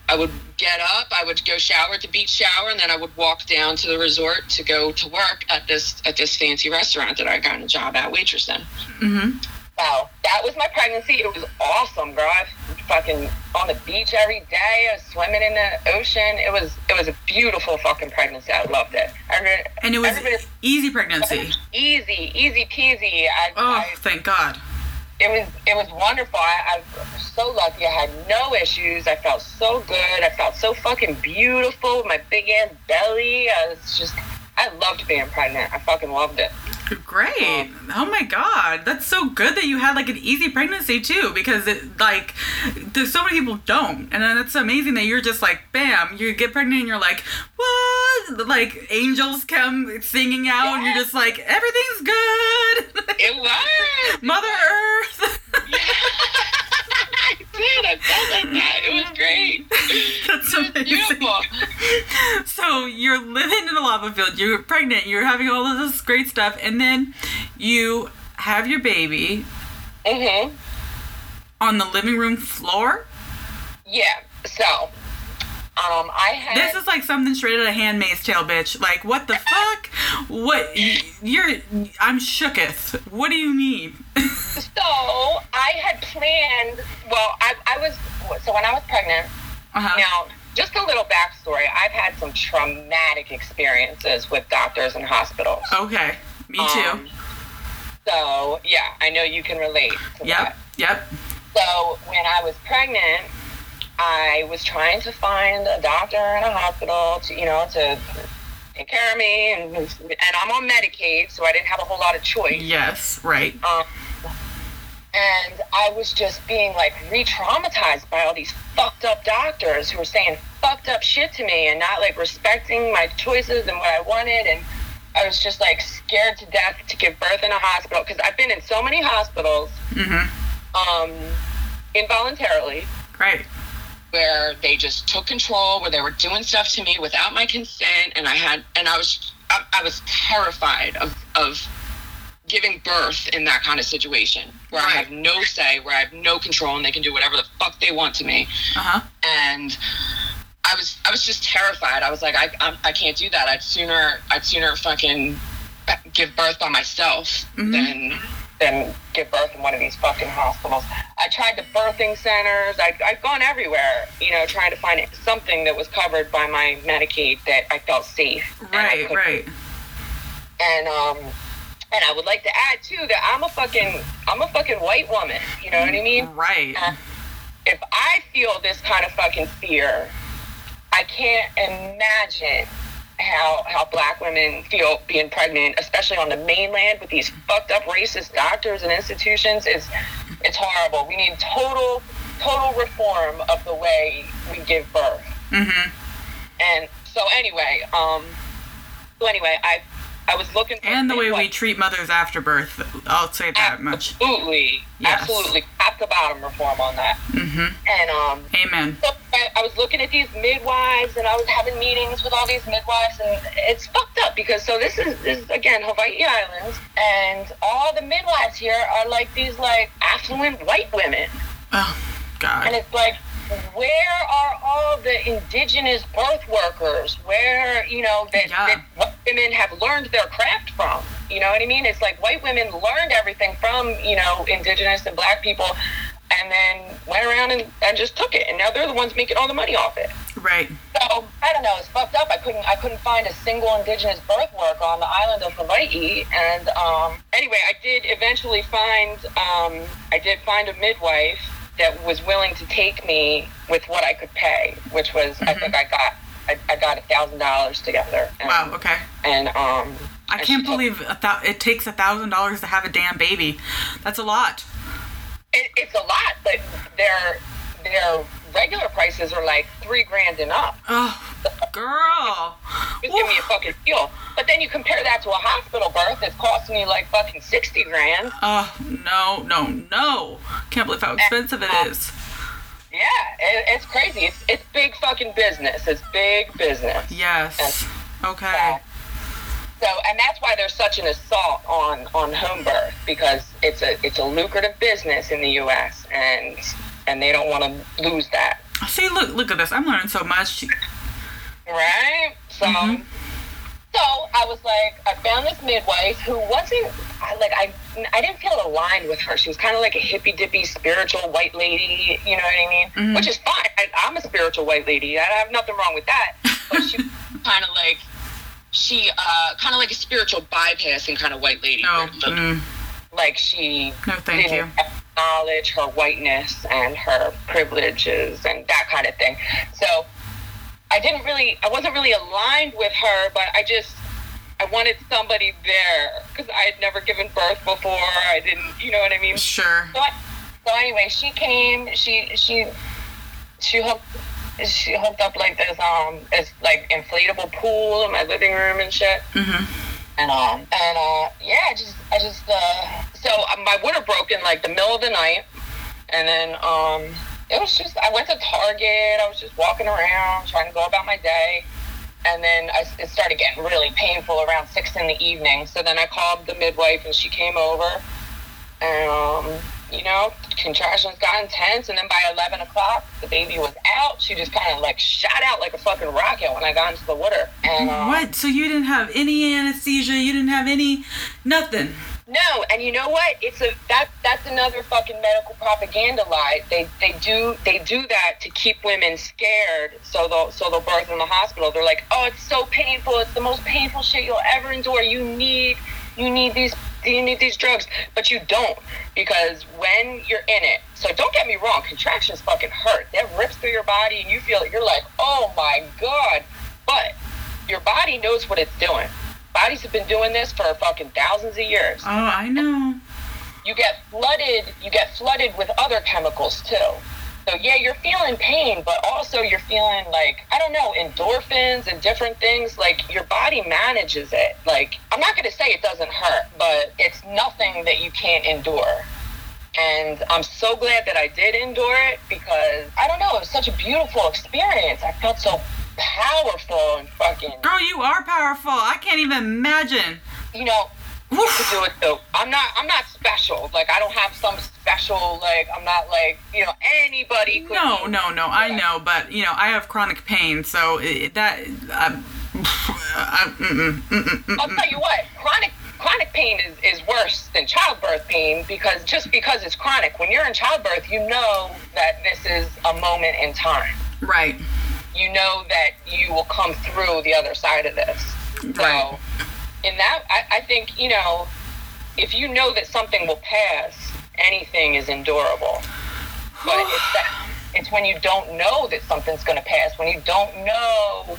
Speaker 2: I would get up, I would go shower at the beach shower, and then I would walk down to the resort to go to work at this at this fancy restaurant that I got a job at waitressing.
Speaker 1: Mm-hmm.
Speaker 2: Wow, that was my pregnancy. It was awesome, girl. I was fucking on the beach every day. I was swimming in the ocean. It was it was a beautiful fucking pregnancy. I loved it. I re-
Speaker 1: And it was easy pregnancy.
Speaker 2: easy, easy peasy. I,
Speaker 1: Oh,
Speaker 2: I,
Speaker 1: thank God.
Speaker 2: it was it was wonderful. I, I'm so lucky. I had no issues. I felt so good. I felt so fucking beautiful with my big ass belly. I was just I loved being pregnant. I fucking loved it.
Speaker 1: Great. Oh my God. That's so good that you had like an easy pregnancy too, because it like there's so many people don't. And then it's amazing that you're just like, bam, you get pregnant and you're like, what? Like angels come singing out and you're just like, everything's good.
Speaker 2: It was.
Speaker 1: Mother Earth.
Speaker 2: Did. I felt like that. It was great.
Speaker 1: That's
Speaker 2: It was
Speaker 1: amazing.
Speaker 2: beautiful.
Speaker 1: So you're living in a lava field, you're pregnant, you're having all of this great stuff, and then you have your baby
Speaker 2: Mhm.
Speaker 1: on the living room floor.
Speaker 2: Yeah. So, um, I had.
Speaker 1: This is like something straight out of Handmaid's Tale, bitch. Like, what the fuck? What? You're. I'm shooketh. What do you mean?
Speaker 2: So I had planned. Well, I, I was. So when I was pregnant.
Speaker 1: Uh-huh.
Speaker 2: Now, just a little backstory. I've had some traumatic experiences with doctors and hospitals.
Speaker 1: Okay. Me too.
Speaker 2: Um, so yeah, I know you can relate
Speaker 1: yep.
Speaker 2: that.
Speaker 1: Yep.
Speaker 2: So when I was pregnant, I was trying to find a doctor and a hospital to, you know, to take care of me, and and I'm on Medicaid, so I didn't have a whole lot of choice.
Speaker 1: Yes. Right.
Speaker 2: Um, and I was just being like re-traumatized by all these fucked up doctors who were saying fucked up shit to me and not like respecting my choices and what I wanted. And I was just like scared to death to give birth in a hospital because I've been in so many hospitals
Speaker 1: Mm-hmm.
Speaker 2: um, involuntarily
Speaker 1: Right.
Speaker 2: Where they just took control, where they were doing stuff to me without my consent, and I had, and I was, I, I was terrified of of giving birth in that kind of situation where I have no say, where I have no control, and they can do whatever the fuck they want to me,
Speaker 1: Uh huh.
Speaker 2: and. I was I was just terrified. I was like, I I'm, I can't do that. I'd sooner I'd sooner fucking give birth by myself
Speaker 1: Mhm.
Speaker 2: than than give birth in one of these fucking hospitals. I tried the birthing centers. I, I've gone everywhere, you know, trying to find something that was covered by my Medicaid that I felt safe.
Speaker 1: Right.
Speaker 2: couldn't.
Speaker 1: Right.
Speaker 2: And um, and I would like to add too that I'm a fucking I'm a fucking white woman. You know what I mean?
Speaker 1: Right.
Speaker 2: If I feel this kind of fucking fear, I can't imagine how how black women feel being pregnant, especially on the mainland with these fucked up racist doctors and institutions. It's it's horrible. We need total total reform of the way we give birth.
Speaker 1: Mm-hmm.
Speaker 2: And so anyway, um, so anyway, I I was looking for
Speaker 1: And the way we treat mothers after birth. I'll say that much.
Speaker 2: Absolutely,
Speaker 1: Yes.
Speaker 2: absolutely, top to bottom reform on that.
Speaker 1: Mm-hmm.
Speaker 2: And um,
Speaker 1: Amen.
Speaker 2: so I, I was looking at these midwives, and I was having meetings with all these midwives, and it's fucked up because so this is, this is again Hawaii Islands, and all the midwives here are like these like affluent white women,
Speaker 1: Oh, God!
Speaker 2: and it's like. Where are all the indigenous birth workers? Where you know that,
Speaker 1: Yeah.
Speaker 2: that women have learned their craft from? You know what I mean? It's like white women learned everything from you know indigenous and black people, and then went around and, and just took it, and now they're the ones making all the money off it.
Speaker 1: Right.
Speaker 2: So I don't know. It's fucked up. I couldn't. I couldn't find a single indigenous birth work on the island of Hawaii. And um, anyway, I did eventually find. Um, I did find a midwife that was willing to take me with what I could pay, which was I think I got. I, I got a thousand dollars together. And,
Speaker 1: Wow. Okay.
Speaker 2: And um,
Speaker 1: I can't believe a thou- it takes a thousand dollars to have a damn baby. That's a lot.
Speaker 2: it, it's a lot, but they're they're regular prices are like three grand and up.
Speaker 1: Oh, girl.
Speaker 2: Just give me a fucking deal. But then you compare that to a hospital birth, it's costing you like fucking sixty grand.
Speaker 1: Oh, no, no, no. Can't believe how expensive it is.
Speaker 2: Yeah, it, it's crazy. It's it's big fucking business. It's big business.
Speaker 1: Yes. Okay.
Speaker 2: So, and that's why there's such an assault on on home birth because it's a it's a lucrative business in the U.S. and and they don't want to lose that,
Speaker 1: See, look, look at this. I'm learning so much.
Speaker 2: right? So,
Speaker 1: Mhm.
Speaker 2: So I was like, I found this midwife who wasn't like I I didn't feel aligned with her. She was kind of like a hippy dippy spiritual white lady, you know what I mean?
Speaker 1: Mhm.
Speaker 2: Which is fine. I, I'm a spiritual white lady. I have nothing wrong with that. But she kind of like she uh kind of like a spiritual bypassing kind of white lady.
Speaker 1: No.
Speaker 2: where,
Speaker 1: Mm,
Speaker 2: like she
Speaker 1: no, thank you.
Speaker 2: didn't acknowledge her whiteness and her privileges and that kind of thing. So I didn't really, I wasn't really aligned with her, but I just, I wanted somebody there because I had never given birth before. I didn't, you know what I mean?
Speaker 1: Sure.
Speaker 2: So, I, so anyway, she came. She she she hooked she hooked up like this um this like inflatable pool in my living room and shit.
Speaker 1: hmm
Speaker 2: And um and uh yeah, I just I just uh so uh, my water broke in like the middle of the night, and then um it was just I went to Target. I was just walking around trying to go about my day. And then I, it started getting really painful around six in the evening. So then I called the midwife and she came over. And, um, you know, contractions got intense. And then by 11 o'clock, the baby was out. She just kind of like shot out like a fucking rocket when I got into the water. And, um,
Speaker 1: What? So you didn't have any anesthesia? You didn't have any, nothing?
Speaker 2: No, and you know what? It's a that that's another fucking medical propaganda lie. They they do they do that to keep women scared, so they'll so they'll birth in the hospital. They're like, oh, it's so painful. It's the most painful shit you'll ever endure. You need you need these you need these drugs, but you don't because when you're in it. So don't get me wrong, contractions fucking hurt. That rips through your body, and you feel it, you're like, oh my god, but your body knows what it's doing. Bodies have been doing this for fucking thousands of years.
Speaker 1: Oh, I know.
Speaker 2: You get flooded. You get flooded with other chemicals too. So yeah, you're feeling pain, but also you're feeling like I don't know endorphins and different things. Like your body manages it. Like I'm not gonna say it doesn't hurt, but it's nothing that you can't endure. And I'm so glad that I did endure it because I don't know, it was such a beautiful experience. I felt so powerful and fucking
Speaker 1: Girl, you are powerful. I can't even imagine.
Speaker 2: you know, to
Speaker 1: Oof.
Speaker 2: do it though. I'm not I'm not special. Like I don't have some special like I'm not like, you know, anybody could
Speaker 1: No, no, no. I know, but you know, I have chronic pain, so it, that. I, mm-mm, mm-mm, mm-mm.
Speaker 2: I'll tell you what, chronic chronic pain is, is worse than childbirth pain because just because it's chronic, when you're in childbirth, you know that this is a moment in time.
Speaker 1: Right.
Speaker 2: You know that you will come through the other side of this.
Speaker 1: Right.
Speaker 2: So, in that, I, I think, you know, if you know that something will pass, anything is endurable. But it's that, it's when you don't know that something's going to pass, when you don't know,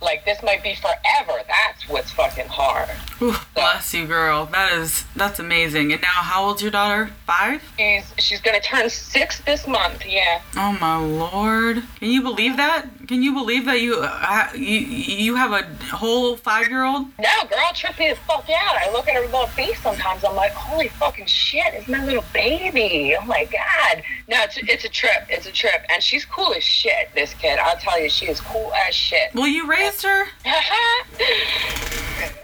Speaker 2: like, this might be forever, that's what's fucking hard.
Speaker 1: Oof, bless you, girl. That is that's amazing. And now, how old's your daughter? Five?
Speaker 2: She's, she's going to turn six this month, yeah.
Speaker 1: Oh my lord! Can you believe that? Can you believe that you uh, you you have a whole five year old?
Speaker 2: No, girl, trip me the fuck out. I look at her little face sometimes. I'm like, holy fucking shit, it's my little baby. Oh my god. No, it's, it's a trip. It's a trip. And she's cool as shit, this kid. I'll tell you, she is cool as shit.
Speaker 1: Well, you raised her.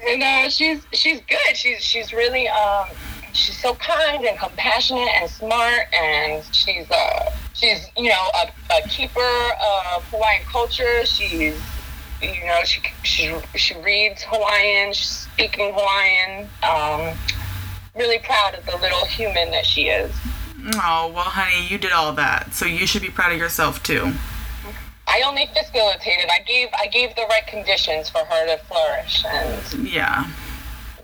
Speaker 2: and uh, she's she's good. She's she's really um she's so kind and compassionate and smart and she's uh she's you know a, a keeper of Hawaiian culture. She's you know she she she reads Hawaiian. She's speaking Hawaiian. Um, really proud of the little human that she is.
Speaker 1: Oh well, honey, you did all that, so you should be proud of yourself too.
Speaker 2: I only facilitated. I gave I gave the right conditions for her to flourish and.
Speaker 1: Yeah.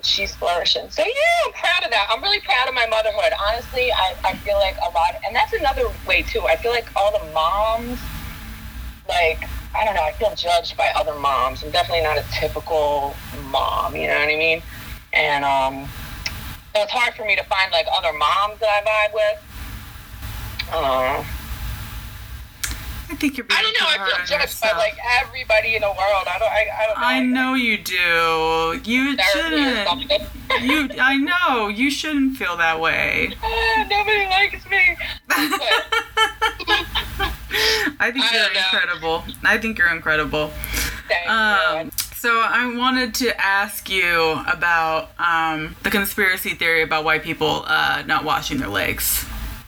Speaker 2: she's flourishing. So yeah, I'm proud of that. I'm really proud of my motherhood. Honestly, I, I feel like a lot, and that's another way too. I feel like all the moms, like I don't know, I feel judged by other moms. I'm definitely not a typical mom. You know what I mean? And um, so it's hard for me to find like other moms that I vibe with. Uh,
Speaker 1: I think you're being
Speaker 2: I don't know. I feel judged by like everybody in the world. I don't. I, I don't know.
Speaker 1: I know you do. You shouldn't. You, I know. You shouldn't feel that way.
Speaker 2: Ah, Nobody likes me.
Speaker 1: I think
Speaker 2: I
Speaker 1: you're
Speaker 2: know.
Speaker 1: incredible. I think you're incredible.
Speaker 2: Thank
Speaker 1: Um,
Speaker 2: you.
Speaker 1: so I wanted to ask you about um, the conspiracy theory about white people uh, not washing their legs.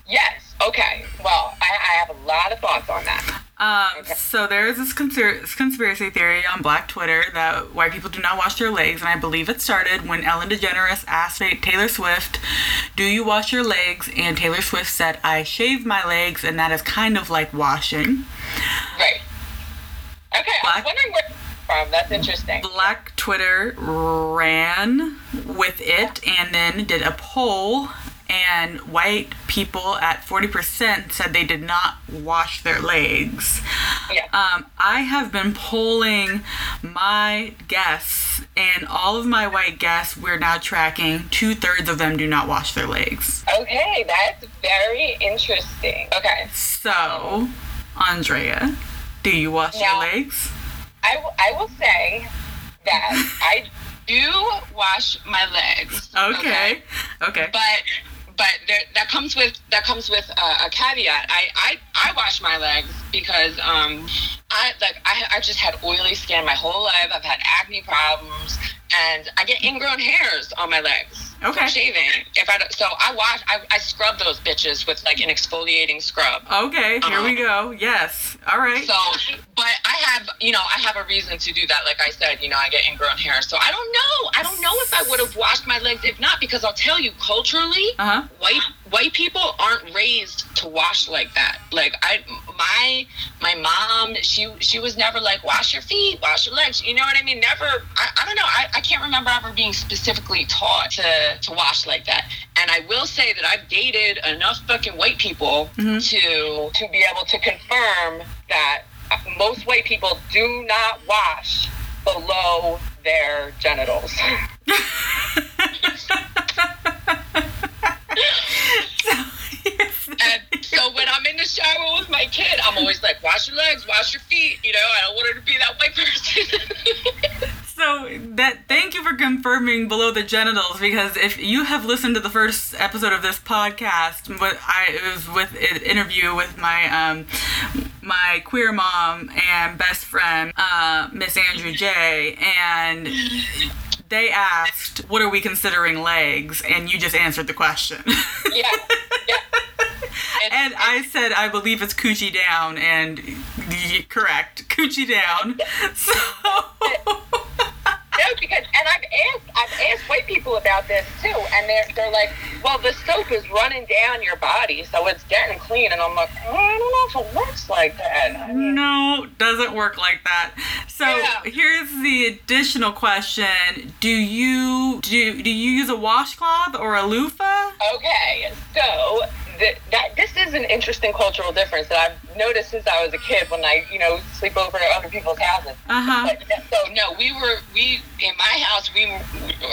Speaker 2: Yes. Okay. Well, I, I have a lot of thoughts on that.
Speaker 1: Um,
Speaker 2: Okay.
Speaker 1: So there is this conspir- conspiracy theory on Black Twitter that white people do not wash their legs, and I believe it started when Ellen DeGeneres asked Taylor Swift, "Do you wash your legs?" And Taylor Swift said, "I shave my legs, and that is kind of like washing."
Speaker 2: Right. Okay. I
Speaker 1: Black-
Speaker 2: was wondering where from. That's interesting.
Speaker 1: Black Twitter ran with it and then did a poll, and white people at 40% said they did not wash their legs.
Speaker 2: Yeah.
Speaker 1: Um, I have been polling my guests, and all of my white guests, we're now tracking two thirds of them do not wash their legs.
Speaker 2: Okay, that's very interesting. Okay.
Speaker 1: So, Andrea, do you wash
Speaker 2: Now-
Speaker 1: your legs?
Speaker 2: I, w- I will say that I do wash my legs.
Speaker 1: Okay. Okay.
Speaker 2: But but there, that comes with that comes with a, a caveat. I, I I wash my legs because um I like I I just had oily skin my whole life. I've had acne problems and I get ingrown hairs on my legs.
Speaker 1: Okay.
Speaker 2: Shaving. If I so I wash I, I scrub those bitches with like an exfoliating scrub.
Speaker 1: Okay, here we
Speaker 2: Uh-huh.
Speaker 1: go. Yes. All right.
Speaker 2: So, but I have, you know, I have a reason to do that. Like I said, you know, I get ingrown hair. So I don't know. I don't know if I would have washed my legs if not, because I'll tell you, culturally,
Speaker 1: Uh huh.
Speaker 2: white white people aren't raised to wash like that. Like I, my my mom, she she was never like wash your feet, wash your legs. You know what I mean? Never. I, I don't know. I, I can't remember ever being specifically taught to to wash like that. And I will say that I've dated enough fucking white people
Speaker 1: Mhm.
Speaker 2: to to be able to confirm that most white people do not wash below their genitals. And so when I'm in the shower with my kid, I'm always like, wash your legs, wash your feet. You know, I don't want her to be that white person.
Speaker 1: So that thank you for confirming below the genitals because if you have listened to the first episode of this podcast, but I it was with an interview with my um my queer mom and best friend, uh, Miss Andrew J, and they asked, "What are we considering legs?" And you just answered the question.
Speaker 2: yeah, yeah.
Speaker 1: and I said, "I believe it's coochie down," and correct, coochie down. So.
Speaker 2: No, because and I've asked I've asked white people about this too, and they're they're like, well, the soap is running down your body, so it's getting clean, and I'm like, "Oh, I don't know if it works like that. I mean,
Speaker 1: No, doesn't work like that. So
Speaker 2: Yeah.
Speaker 1: here's the additional question: Do you do do you use a washcloth or a loofah?
Speaker 2: Okay, so th- that this is an interesting cultural difference that I've noticed since I was a kid when I, you know, sleep over at other people's houses.
Speaker 1: Uh huh.
Speaker 2: But, so no, we were we in my house we were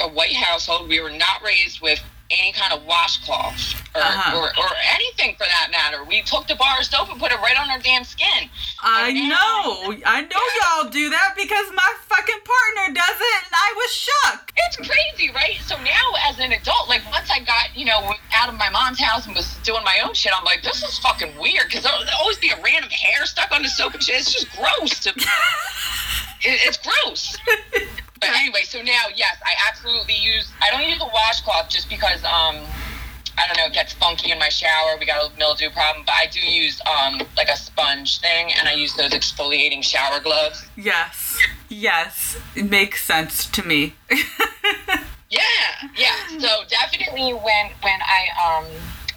Speaker 2: a white household. We were not raised with any kind of washcloth or,
Speaker 1: Uh-huh.
Speaker 2: or, or anything for that matter. We took the bar of soap and put it right on our damn skin.
Speaker 1: I know, I know y'all do that because my fucking partner does it, and I was shook.
Speaker 2: It's crazy, right? So now, as an adult, like once I got, you know, out of my mom's house and was doing my own shit, I'm like, this is fucking weird because there'll always be a random hair stuck on the soap and shit. It's just gross. It, it's gross. But anyway, so now, yes, I absolutely use. I don't use a washcloth just because, um, I don't know, it gets funky in my shower. We got a mildew problem, but I do use um like a sponge thing, and I use those exfoliating shower gloves.
Speaker 1: Yes, yes, it makes sense to me.
Speaker 2: Yeah, yeah. So definitely when when I um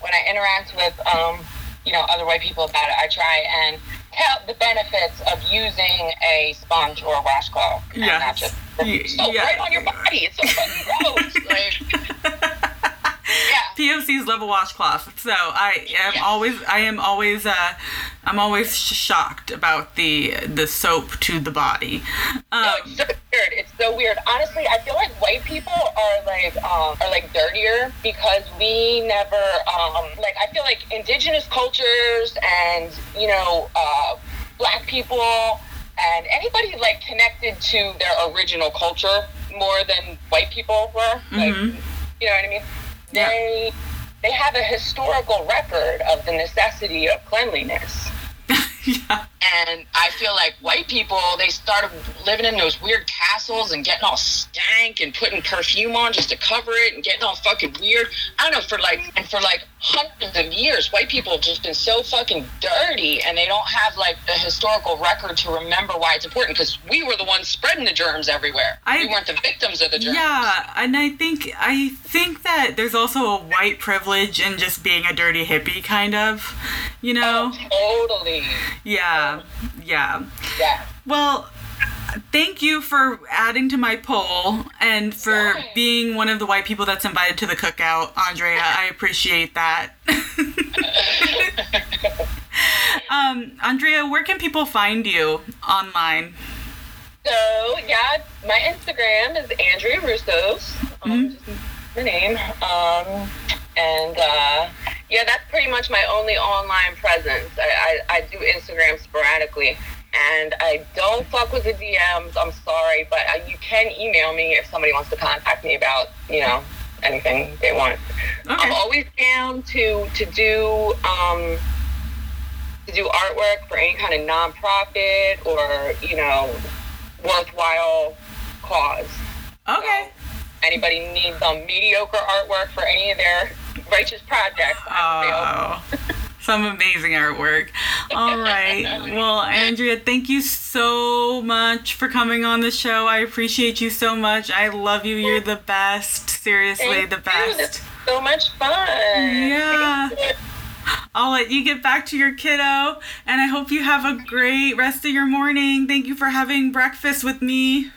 Speaker 2: when I interact with um you know other white people about it, I try and tell the benefits of using a sponge or a washcloth. and
Speaker 1: Yes.
Speaker 2: not just so
Speaker 1: yeah.
Speaker 2: right on your body. It's so fucking gross. Like, yeah.
Speaker 1: POCs love a washcloth, so I am
Speaker 2: Yes.
Speaker 1: always I am always uh I'm always sh- shocked about the the soap to the body.
Speaker 2: No,
Speaker 1: Um,
Speaker 2: it's so weird. It's so weird. Honestly, I feel like white people are like um, are like dirtier because we never um, like. I feel like indigenous cultures and you know uh, black people and anybody like connected to their original culture more than white people were. Like,
Speaker 1: Mhm.
Speaker 2: you know what I mean?
Speaker 1: Yeah.
Speaker 2: They they have a historical record of the necessity of cleanliness.
Speaker 1: yeah.
Speaker 2: And I feel like white people, they started living in those weird castles and getting all stank and putting perfume on just to cover it and getting all fucking weird. I don't know, for like, and for like hundreds of years, white people have just been so fucking dirty and they don't have like the historical record to remember why it's important because we were the ones spreading the germs everywhere.
Speaker 1: I-
Speaker 2: we weren't the victims of the germs.
Speaker 1: Yeah, and I think I think that there's also a white privilege in just being a dirty hippie kind of, you know?
Speaker 2: Oh, totally.
Speaker 1: Yeah. Yeah.
Speaker 2: Yeah.
Speaker 1: Well, thank you for adding to my poll and for
Speaker 2: Yeah.
Speaker 1: being one of the white people that's invited to the cookout, Andrea. I appreciate that. um, Andrea, where can people find you online?
Speaker 2: So yeah, my Instagram is Andrea Roussos. Um, just my name. Um, and uh, yeah, that's pretty much my only online presence. I, I, I do Instagram sporadically. And I don't fuck with the DMs. I'm sorry, but uh, you can email me if somebody wants to contact me about, you know, anything they want.
Speaker 1: Okay.
Speaker 2: I'm always down to to do um, to do artwork for any kind of nonprofit or you know worthwhile cause.
Speaker 1: Okay.
Speaker 2: Anybody needs some mediocre artwork for any of their righteous projects?
Speaker 1: Oh, some amazing artwork. All right. Well, Andrea, thank you so much for coming on the show. I appreciate you so much. I love you. You're the best. Seriously,
Speaker 2: Thank
Speaker 1: the
Speaker 2: you.
Speaker 1: best.
Speaker 2: It's so much fun.
Speaker 1: Yeah. I'll let you get back to your kiddo, and I hope you have a great rest of your morning. Thank you for having breakfast with me.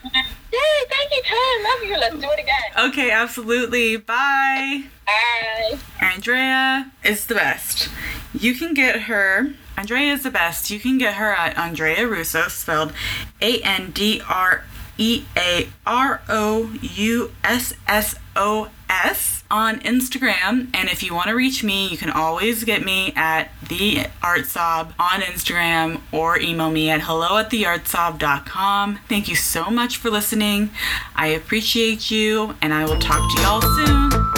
Speaker 2: Yay, thank you, Ken. Love you. Let's do it again.
Speaker 1: Okay, absolutely. Bye.
Speaker 2: Bye.
Speaker 1: Andrea is the best. You can get her. Andrea is the best. You can get her at Andrea Roussos, spelled A N D R E A R O U S S O S on Instagram. And if you want to reach me, you can always get me at the artsob on Instagram or email me at hello at theartsob.com. Thank you so much for listening. I appreciate you, and I will talk to y'all soon.